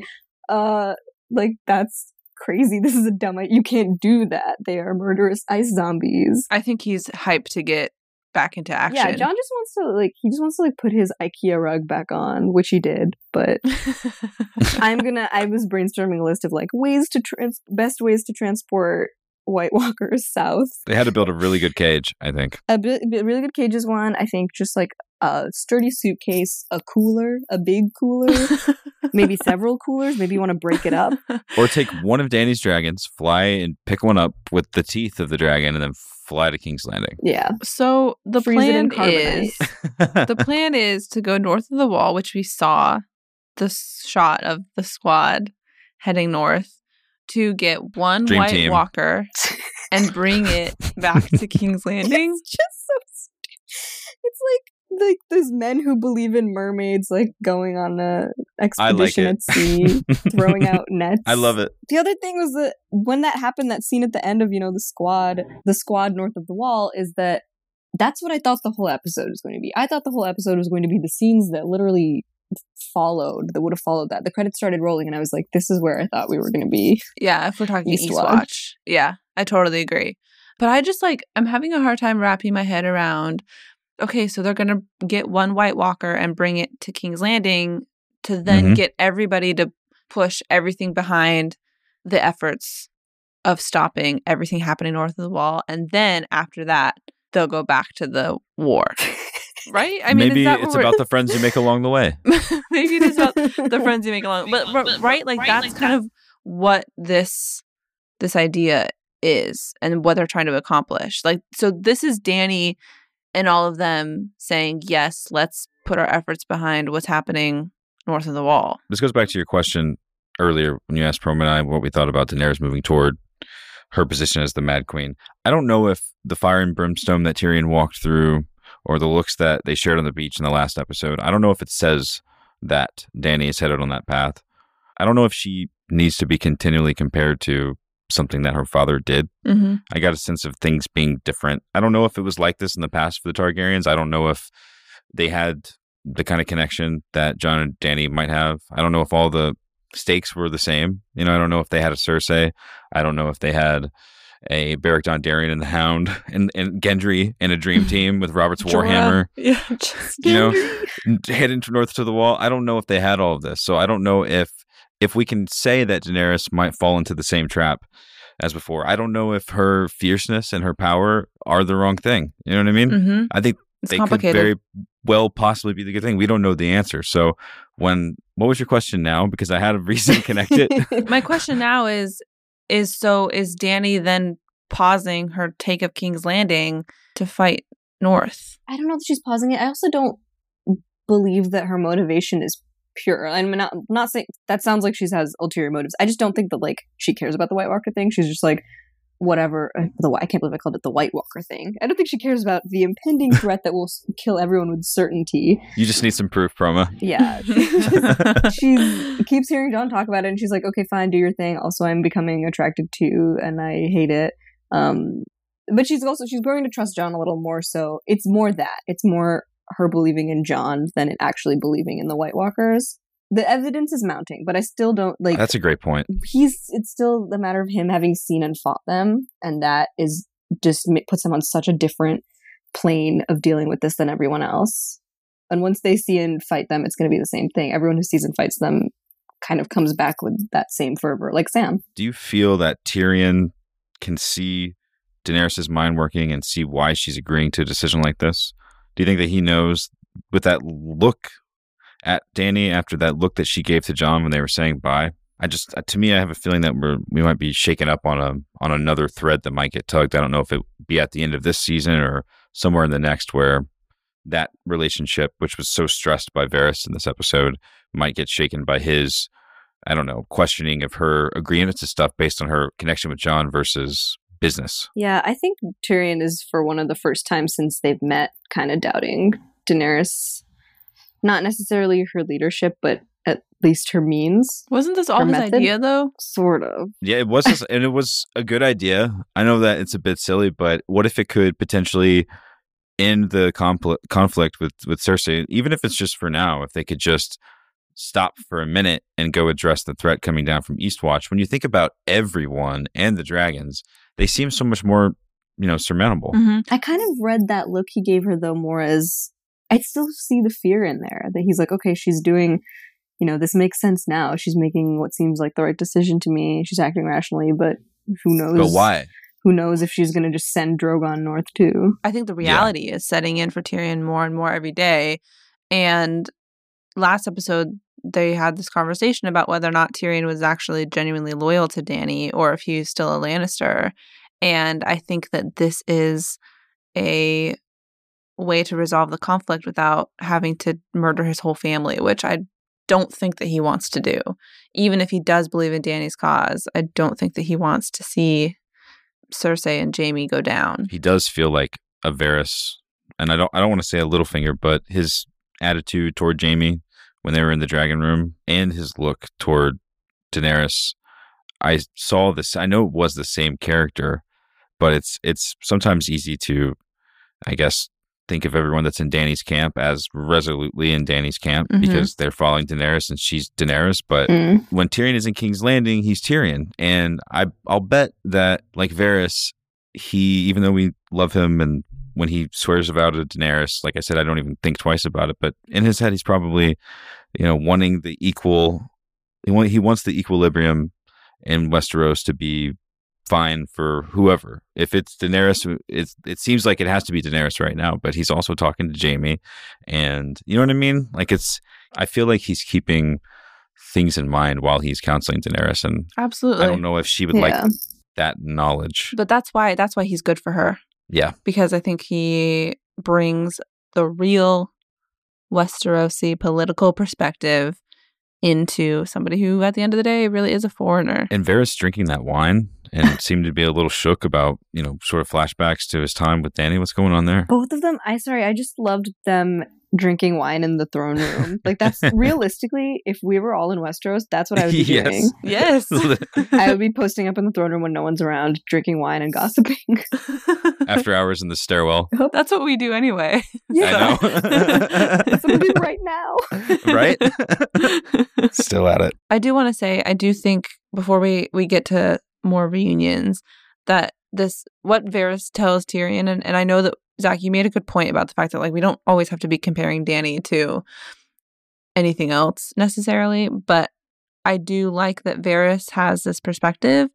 [SPEAKER 1] "Uh, like that's crazy. This is a dumb. i- You can't do that. They are murderous ice zombies."
[SPEAKER 3] I think he's hyped to get back into action.
[SPEAKER 1] Yeah, John just wants to like he just wants to like put his IKEA rug back on, which he did. But I'm gonna. I was brainstorming a list of like ways to trans best ways to transport White Walkers south.
[SPEAKER 2] They had to build a really good cage, I think.
[SPEAKER 1] A bi- bi- really good cage is one. I think just like a sturdy suitcase, a cooler, a big cooler, maybe several coolers. Maybe you want to break it up.
[SPEAKER 2] Or take one of Danny's dragons, fly and pick one up with the teeth of the dragon, and then fly to King's Landing.
[SPEAKER 1] Yeah.
[SPEAKER 3] So the
[SPEAKER 1] Freeze
[SPEAKER 3] plan is the plan is to go north of the wall, which we saw the shot of the squad heading north to get one
[SPEAKER 2] Dream
[SPEAKER 3] White
[SPEAKER 2] team.
[SPEAKER 3] Walker and bring it back to King's Landing.
[SPEAKER 1] It's just so stupid. It's like like those men who believe in mermaids like going on a
[SPEAKER 2] I like
[SPEAKER 1] expedition
[SPEAKER 2] it.
[SPEAKER 1] at sea, throwing out nets.
[SPEAKER 2] I love it.
[SPEAKER 1] The other thing was that when that happened, that scene at the end of, you know, the squad, the squad north of the wall, is that that's what I thought the whole episode was going to be. I thought the whole episode was going to be the scenes that literally followed, that would have followed that. The credits started rolling, and I was like, this is where I thought we were going to be.
[SPEAKER 3] Yeah, if we're talking
[SPEAKER 1] Eastwatch.
[SPEAKER 3] Eastwatch. Yeah, I totally agree. But I just like I'm having a hard time wrapping my head around. Okay, so they're gonna get one White Walker and bring it to King's Landing to then
[SPEAKER 2] Mhm.
[SPEAKER 3] get everybody to push everything behind the efforts of stopping everything happening north of the wall, and then after that they'll go back to the war. Right? I mean,
[SPEAKER 2] Maybe
[SPEAKER 3] is that
[SPEAKER 2] it's about the friends you make along the way.
[SPEAKER 3] maybe it is about the friends you make along but, but right like that's kind of what this this idea is and what they're trying to accomplish like so this is danny and all of them saying yes let's put our efforts behind what's happening north of the wall
[SPEAKER 2] This goes back to your question earlier when you asked Prom and I what we thought about Daenerys moving toward her position as the Mad Queen. I don't know if the fire and brimstone that Tyrion walked through or the looks that they shared on the beach in the last episode, I don't know if it says that Danny is headed on that path. I don't know if she needs to be continually compared to something that her father did.
[SPEAKER 3] mm-hmm.
[SPEAKER 2] I got a sense of things being different. I don't know if it was like this in the past for the Targaryens. I don't know if they had the kind of connection that John and Danny might have. I don't know if all the stakes were the same. You know, I don't know if they had a Cersei. I don't know if they had a Beric Dondarrion and the Hound and, and Gendry and a dream team with Robert's Warhammer
[SPEAKER 3] yeah just
[SPEAKER 2] you know heading north to the wall. I don't know if they had all of this, so I don't know if if we can say that Daenerys might fall into the same trap as before. I don't know if her fierceness and her power are the wrong thing. You know what I mean?
[SPEAKER 3] mm-hmm.
[SPEAKER 2] I think
[SPEAKER 3] it's
[SPEAKER 2] they could very well possibly be the good thing. We don't know the answer. So when what was your question now? Because I had a reason to connect it.
[SPEAKER 3] my question now is is so is danny then pausing her take of king's landing to fight north
[SPEAKER 1] I don't know that she's pausing it. I also don't believe that her motivation is pure. I'm not not saying that sounds like she has ulterior motives. I just don't think that like she cares about the White Walker thing. She's just like whatever. uh, The I can't believe I called it the White Walker thing. I don't think she cares about the impending threat that will kill everyone with certainty.
[SPEAKER 2] you just need some proof, Proma.
[SPEAKER 1] Yeah, she keeps hearing John talk about it, and she's like, "Okay, fine, do your thing." Also, I'm becoming attracted to, you, and I hate it. Um, but she's also she's growing to trust John a little more. So it's more that it's more her believing in John than it actually believing in the White Walkers. The evidence is mounting, but I still don't like.
[SPEAKER 2] That's a great point.
[SPEAKER 1] he's it's still a matter of him having seen and fought them, and that is just puts him on such a different plane of dealing with this than everyone else. And once they see and fight them, it's going to be the same thing. Everyone who sees and fights them kind of comes back with that same fervor, like Sam.
[SPEAKER 2] Do you feel that Tyrion can see Daenerys' mind working and see why she's agreeing to a decision like this? Do you think that he knows with that look at Danny after that look that she gave to John when they were saying bye? I just uh, to me I have a feeling that we're we might be shaken up on a on another thread that might get tugged. I don't know if it be at the end of this season or somewhere in the next where that relationship, which was so stressed by Varys in this episode, might get shaken by his I don't know, questioning of her agreements to stuff based on her connection with John versus business.
[SPEAKER 1] Yeah, I think Tyrion is for one of the first times since they've met, kind of doubting Daenerys. Not necessarily her leadership, but at least her means.
[SPEAKER 3] wasn't this all
[SPEAKER 1] Her
[SPEAKER 3] his
[SPEAKER 1] method?
[SPEAKER 3] idea though
[SPEAKER 1] Sort of.
[SPEAKER 2] Yeah, it was, just- and it was a good idea. I know that it's a bit silly, but what if it could potentially end the compl- conflict with with Cersei, even if it's just for now? If they could just stop for a minute and go address the threat coming down from Eastwatch. When you think about everyone and the dragons, they seem so much more, you know, surmountable.
[SPEAKER 3] mm-hmm.
[SPEAKER 1] I kind of read that look he gave her though more as I still see the fear in there that he's like, okay, she's doing, you know, this makes sense now. She's making what seems like the right decision to me. She's acting rationally, but who knows?
[SPEAKER 2] But why?
[SPEAKER 1] who knows if she's going to just send Drogon north too.
[SPEAKER 3] I think the reality is setting in for Tyrion more and more every day. And last episode, they had this conversation about whether or not Tyrion was actually genuinely loyal to Dany or if he's still a Lannister. And I think that this is a way to resolve the conflict without having to murder his whole family, which I don't think that he wants to do. Even if he does believe in Dany's cause, I don't think that he wants to see Cersei and Jaime go down.
[SPEAKER 2] He does feel like a Varys, and I don't I don't want to say a Littlefinger, but his attitude toward Jaime when they were in the dragon room and his look toward Daenerys, I saw this. I know it was the same character, but it's it's sometimes easy to, I guess, think of everyone that's in Dany's camp as resolutely in Dany's camp
[SPEAKER 3] Mhm.
[SPEAKER 2] because they're following Daenerys and she's Daenerys. But
[SPEAKER 1] Mm.
[SPEAKER 2] when Tyrion is in King's Landing, he's Tyrion, and I I'll bet that like Varys, he even though we love him and when he swears about to Daenerys, like I said, I don't even think twice about it. But in his head, he's probably you know wanting the equal. He want, he wants the equilibrium in Westeros to be fine for whoever. If it's Daenerys, it's it seems like it has to be Daenerys right now. But he's also talking to Jaime, and you know what I mean. Like it's, I feel like he's keeping things in mind while he's counseling Daenerys, and
[SPEAKER 3] Absolutely.
[SPEAKER 2] I don't know if she would like that knowledge.
[SPEAKER 3] But that's why that's why he's good for her
[SPEAKER 2] Yeah,
[SPEAKER 3] because I think he brings the real Westerosi political perspective into somebody who at the end of the day really is a foreigner.
[SPEAKER 2] and Varys drinking that wine and seemed to be a little shook about you know sort of flashbacks to his time with Dany. What's going on there?
[SPEAKER 1] Both of them, I sorry, I just loved them drinking wine in the throne room. Like that's realistically, if we were all in Westeros, that's what I would be
[SPEAKER 2] Yes.
[SPEAKER 1] doing.
[SPEAKER 3] Yes.
[SPEAKER 1] I would be posting up in the throne room when no one's around, drinking wine and gossiping.
[SPEAKER 2] After hours in the stairwell,
[SPEAKER 3] That's what we do anyway.
[SPEAKER 2] I
[SPEAKER 1] That's what I'm
[SPEAKER 2] know.
[SPEAKER 1] doing right now.
[SPEAKER 2] right? Still at it.
[SPEAKER 3] I do want to say I do think before we we get to more reunions that this what Varys tells Tyrion and, and I know that Zach you made a good point about the fact that like we don't always have to be comparing Dany to anything else necessarily, but I do like that Varys has this perspective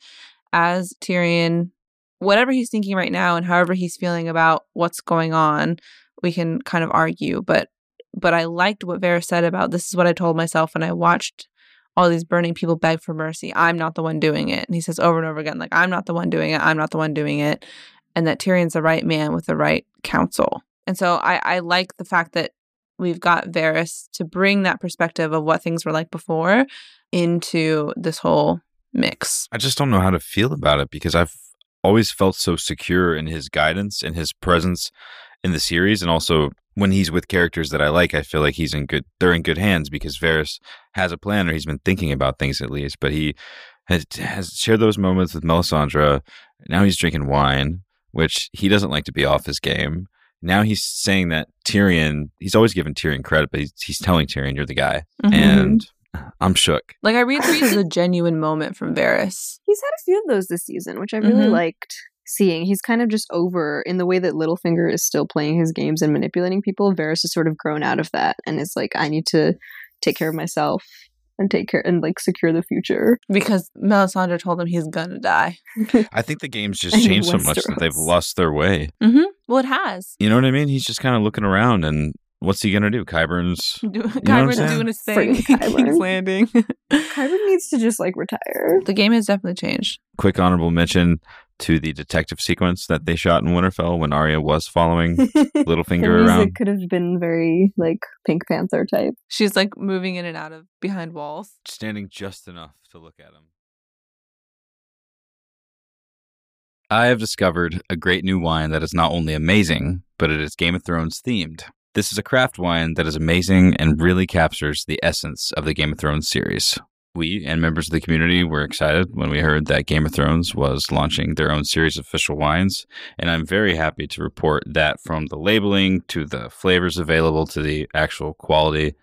[SPEAKER 3] as Tyrion whatever he's thinking right now and however he's feeling about what's going on, we can kind of argue, but but I liked what Varys said about this is what I told myself when I watched all these burning people beg for mercy. I'm not the one doing it. And he says over and over again, like, I'm not the one doing it. I'm not the one doing it. And that Tyrion's the right man with the right counsel. And so I, I like the fact that we've got Varys to bring that perspective of what things were like before into this whole mix.
[SPEAKER 2] I just don't know how to feel about it because I've always felt so secure in his guidance and his presence in the series, and also when he's with characters that I like, I feel like he's in good. They're in good hands because Varys has a plan, or he's been thinking about things at least. But he has, has shared those moments with Melisandre. Now he's drinking wine, which he doesn't like to be off his game. Now he's saying that Tyrion. He's always given Tyrion credit, but he's, he's telling Tyrion, "You're the guy,"
[SPEAKER 3] Mhm.
[SPEAKER 2] and I'm shook.
[SPEAKER 3] like I read this as a genuine moment from Varys.
[SPEAKER 1] He's had a few of those this season, which I really
[SPEAKER 3] Mhm.
[SPEAKER 1] liked seeing. He's kind of just over in the way that Littlefinger is still playing his games and manipulating people. Varys has sort of grown out of that and is like, I need to take care of myself and take care and like secure the future.
[SPEAKER 3] Because Melisandre told him he's gonna die.
[SPEAKER 2] I think the game's just changed so much that they've lost their way.
[SPEAKER 3] Mm-hmm. Well, it has.
[SPEAKER 2] You know what I mean? He's just kind of looking around, and what's he gonna do? Qyburn's.
[SPEAKER 3] Do-
[SPEAKER 2] what I'm
[SPEAKER 3] Qyburn's
[SPEAKER 2] saying?
[SPEAKER 3] doing his thing.
[SPEAKER 1] Qyburn.
[SPEAKER 3] King's Landing.
[SPEAKER 1] Qyburn needs to just like retire.
[SPEAKER 3] the game has definitely changed.
[SPEAKER 2] Quick honorable mention to the detective sequence that they shot in Winterfell when Arya was following
[SPEAKER 1] the
[SPEAKER 2] Littlefinger
[SPEAKER 1] music
[SPEAKER 2] around.
[SPEAKER 1] could have been very like Pink Panther type.
[SPEAKER 3] She's like moving in and out of behind walls.
[SPEAKER 2] standing just enough to look at him. I have discovered a great new wine that is not only amazing, but it is Game of Thrones themed. This is a craft wine that is amazing and really captures the essence of the Game of Thrones series. We and members of the community were excited when we heard that Game of Thrones was launching their own series of official wines, and I'm very happy to report that from the labeling to the flavors available to the actual quality,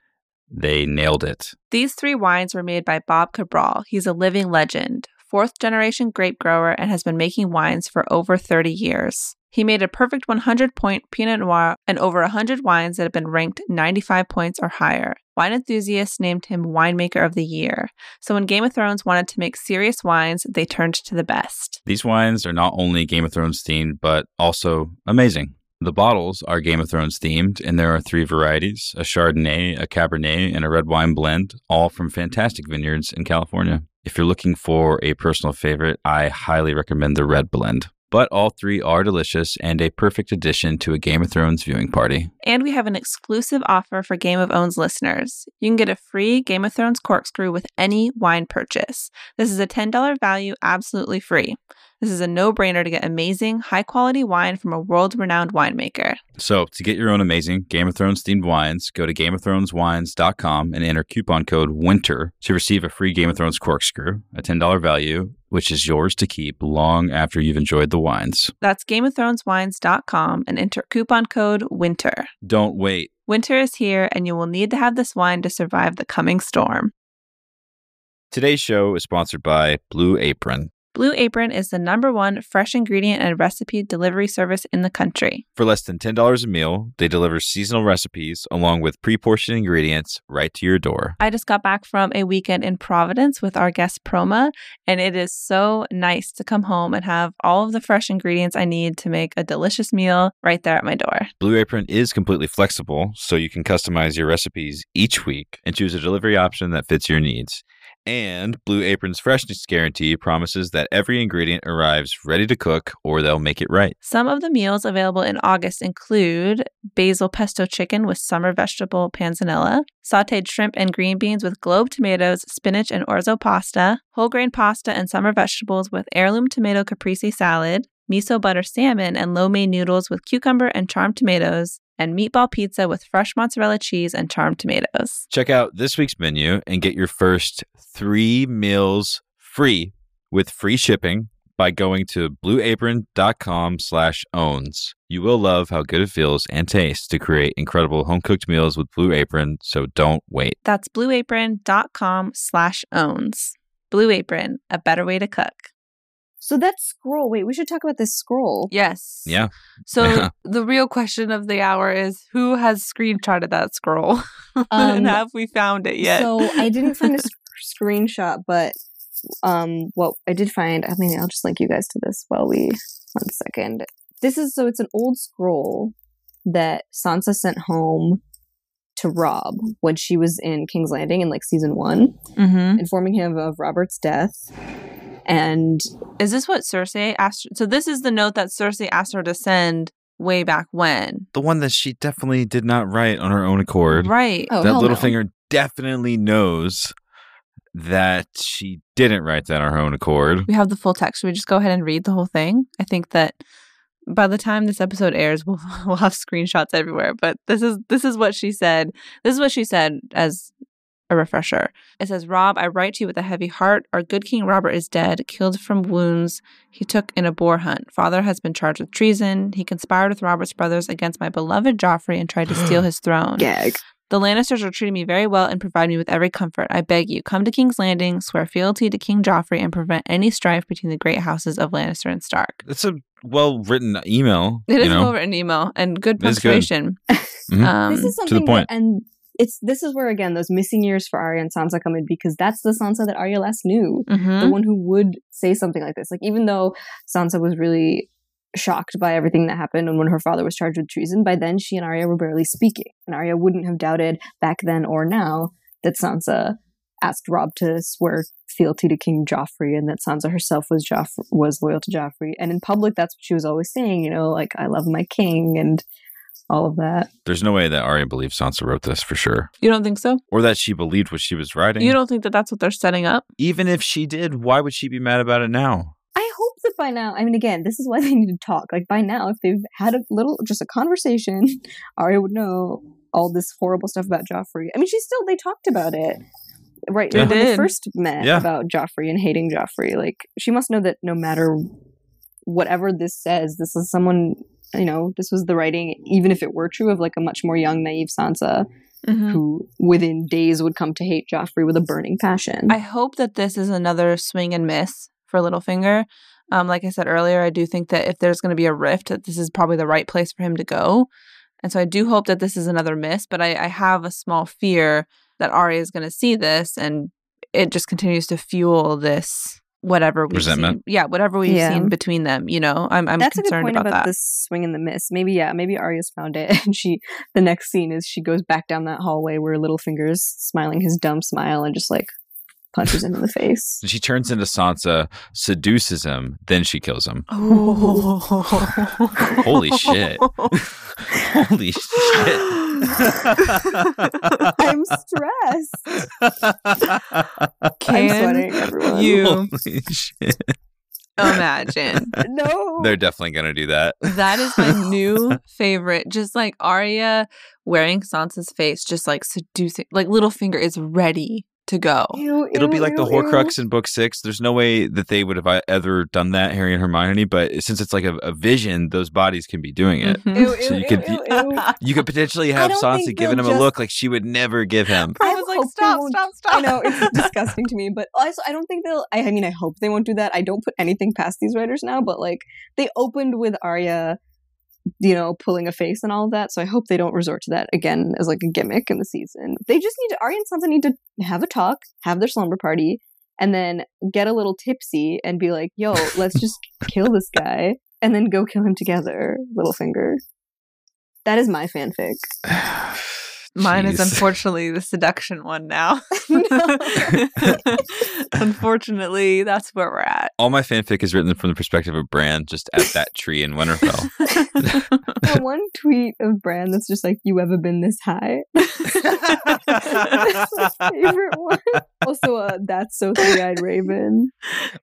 [SPEAKER 2] they nailed it.
[SPEAKER 3] These three wines were made by Bob Cabral. He's a living legend, fourth generation grape grower, and has been making wines for over 30 years. He made a perfect 100 point Pinot Noir and over 100 wines that have been ranked 95 points or higher. Wine enthusiasts named him Winemaker of the Year. So when Game of Thrones wanted to make serious wines, they turned to the best.
[SPEAKER 2] These wines are not only Game of Thrones themed, but also amazing. The bottles are Game of Thrones themed, and there are three varieties a Chardonnay, a Cabernet, and a red wine blend, all from fantastic vineyards in California. If you're looking for a personal favorite, I highly recommend the red blend. But all three are delicious and a perfect addition to a Game of Thrones viewing party.
[SPEAKER 3] And we have an exclusive offer for Game of Owns listeners. You can get a free Game of Thrones corkscrew with any wine purchase. This is a $10 value absolutely free. This is a no brainer to get amazing, high quality wine from a world renowned winemaker.
[SPEAKER 2] So, to get your own amazing Game of Thrones themed wines, go to GameOfThronesWines.com and enter coupon code WINTER to receive a free Game of Thrones corkscrew, a $10 value, which is yours to keep long after you've enjoyed the wines.
[SPEAKER 3] That's GameOfThronesWines.com and enter coupon code WINTER.
[SPEAKER 2] Don't wait.
[SPEAKER 3] Winter is here, and you will need to have this wine to survive the coming storm.
[SPEAKER 2] Today's show is sponsored by Blue Apron.
[SPEAKER 3] Blue Apron is the number one fresh ingredient and recipe delivery service in the country.
[SPEAKER 2] For less than $10 a meal, they deliver seasonal recipes along with pre portioned ingredients right to your door.
[SPEAKER 3] I just got back from a weekend in Providence with our guest Proma, and it is so nice to come home and have all of the fresh ingredients I need to make a delicious meal right there at my door.
[SPEAKER 2] Blue Apron is completely flexible, so you can customize your recipes each week and choose a delivery option that fits your needs. And Blue Apron's freshness guarantee promises that every ingredient arrives ready to cook or they'll make it right.
[SPEAKER 3] Some of the meals available in August include basil pesto chicken with summer vegetable panzanella, sauteed shrimp and green beans with globe tomatoes, spinach, and orzo pasta, whole grain pasta and summer vegetables with heirloom tomato caprese salad, miso butter salmon and lo mein noodles with cucumber and charmed tomatoes, and meatball pizza with fresh mozzarella cheese and charmed tomatoes.
[SPEAKER 2] Check out this week's menu and get your first three meals free with free shipping by going to blueapron.com slash owns. You will love how good it feels and tastes to create incredible home-cooked meals with Blue Apron, so don't wait.
[SPEAKER 3] That's blueapron.com slash owns. Blue Apron, a better way to cook.
[SPEAKER 1] So that scroll. Wait, we should talk about this scroll.
[SPEAKER 3] Yes.
[SPEAKER 2] Yeah.
[SPEAKER 3] So the real question of the hour is who has screenshotted that scroll?
[SPEAKER 1] Um,
[SPEAKER 3] and have we found it yet?
[SPEAKER 1] So I didn't find a sc- screenshot, but um, what I did find. I mean, I'll just link you guys to this while we. One second. This is so it's an old scroll that Sansa sent home to Robb when she was in King's Landing in like season one,
[SPEAKER 3] mm-hmm.
[SPEAKER 1] informing him of Robert's death. And
[SPEAKER 3] Is this what Cersei asked? So this is the note that Cersei asked her to send way back when.
[SPEAKER 2] The one that she definitely did not write on her own accord.
[SPEAKER 3] Right.
[SPEAKER 1] oh,
[SPEAKER 2] that
[SPEAKER 1] hell
[SPEAKER 2] little
[SPEAKER 1] no.
[SPEAKER 2] finger definitely knows that she didn't write that on her own accord.
[SPEAKER 3] We have the full text. Should we just go ahead and read the whole thing? I think that by the time this episode airs, we'll we'll have screenshots everywhere. But this is this is what she said. This is what she said as a refresher. It says, Robb, I write to you with a heavy heart. Our good King Robert is dead, killed from wounds he took in a boar hunt. Father has been charged with treason. He conspired with Robert's brothers against my beloved Joffrey and tried to steal his throne.
[SPEAKER 1] gag.
[SPEAKER 3] The Lannisters are treating me very well and provide me with every comfort. I beg you, come to King's Landing, swear fealty to King Joffrey, and prevent any strife between the great houses of Lannister and Stark.
[SPEAKER 2] It's a well written email.
[SPEAKER 3] It
[SPEAKER 2] you
[SPEAKER 3] is a
[SPEAKER 2] know?
[SPEAKER 3] well written email and good
[SPEAKER 2] It is good.
[SPEAKER 3] punctuation.
[SPEAKER 2] Mhm.
[SPEAKER 3] Um,
[SPEAKER 1] this is
[SPEAKER 2] to the point.
[SPEAKER 1] that, and it's this is where again those missing years for Arya and Sansa come in because that's the Sansa that Arya last knew.
[SPEAKER 3] mhm.
[SPEAKER 1] the one who would say something like this. Like even though Sansa was really shocked by everything that happened and when her father was charged with treason, by then she and Arya were barely speaking. And Arya wouldn't have doubted back then or now that Sansa asked Robb to swear fealty to King Joffrey and that Sansa herself was Joff- was loyal to Joffrey. And in public that's what she was always saying, you know, like I love my king and all of that.
[SPEAKER 2] There's no way that Arya believes Sansa wrote this for sure,
[SPEAKER 3] You don't think so?
[SPEAKER 2] or that she believed what she was writing.
[SPEAKER 3] You don't think that that's what they're setting up?
[SPEAKER 2] Even if she did, why would she be mad about it now?
[SPEAKER 1] I hope that by now, I mean, again, this is why they need to talk. Like, by now, if they've had a little, just a conversation, Arya would know all this horrible stuff about Joffrey. I mean, she still, they talked about it, right?
[SPEAKER 2] They
[SPEAKER 1] when they first met
[SPEAKER 2] Yeah.
[SPEAKER 1] about Joffrey and hating Joffrey. Like, she must know that no matter whatever this says, this is someone, you know, this was the writing, even if it were true, of like a much more young, naive Sansa
[SPEAKER 3] Mhm.
[SPEAKER 1] who within days would come to hate Joffrey with a burning passion.
[SPEAKER 3] I hope that this is another swing and miss for Littlefinger. Um, like I said earlier, I do think that if there's going to be a rift, that this is probably the right place for him to go. And so I do hope that this is another miss, but I, I have a small fear that Arya is going to see this and it just continues to fuel this whatever we've
[SPEAKER 2] Resentment.
[SPEAKER 3] seen. Yeah, whatever we've
[SPEAKER 1] Yeah.
[SPEAKER 3] seen between them. You know, I'm I'm
[SPEAKER 1] That's a good
[SPEAKER 3] concerned
[SPEAKER 1] point
[SPEAKER 3] about,
[SPEAKER 1] about,
[SPEAKER 3] that.
[SPEAKER 1] the swing and the miss. Maybe yeah, maybe Arya's found it, and she. The next scene is she goes back down that hallway where Littlefinger's smiling his dumb smile and just like punches him in the face.
[SPEAKER 2] She turns into Sansa, seduces him, then she kills him. Oh. Holy shit. Holy shit.
[SPEAKER 1] I'm stressed. I'm
[SPEAKER 3] Can
[SPEAKER 1] sweating, everyone.
[SPEAKER 3] you
[SPEAKER 2] Holy shit.
[SPEAKER 3] imagine?
[SPEAKER 1] no.
[SPEAKER 2] They're definitely going to do that.
[SPEAKER 3] That is my new favorite. Just like Arya wearing Sansa's face, just like seducing, like Littlefinger is ready to go.
[SPEAKER 1] Ew,
[SPEAKER 2] It'll be
[SPEAKER 1] ew,
[SPEAKER 2] like the
[SPEAKER 1] ew, ew.
[SPEAKER 2] Horcrux in book six. There's no way that they would have uh, ever done that, Harry and Hermione. But since it's like a, a vision, those bodies can be doing it.
[SPEAKER 3] Mhm.
[SPEAKER 1] Ew, ew,
[SPEAKER 2] So you
[SPEAKER 1] ew,
[SPEAKER 2] could-
[SPEAKER 1] ew, ew.
[SPEAKER 2] You could potentially have Sansa giving
[SPEAKER 1] they'll
[SPEAKER 2] him a look like she would never give him.
[SPEAKER 3] I
[SPEAKER 1] I
[SPEAKER 3] was like, stop, stop, stop.
[SPEAKER 1] I know it's disgusting to me, but also I don't think they'll. I, I mean, I hope they won't do that. I don't put anything past these writers now, but like they opened with Arya, you know, pulling a face and all of that. So I hope they don't resort to that again as like a gimmick in the season. They just need to Arya and Sansa need to have a talk, have their slumber party, and then get a little tipsy and be like, "Yo, let's just kill this guy," and then go kill him together, Littlefinger. That is my fanfic.
[SPEAKER 3] Mine is unfortunately the seduction one now. Unfortunately, that's where we're at.
[SPEAKER 2] All my fanfic is written from the perspective of Bran, just at that tree in Winterfell.
[SPEAKER 1] that one tweet of Bran that's just like, "You ever been this high?" that's my favorite one. Also, uh, that's so three-eyed Raven.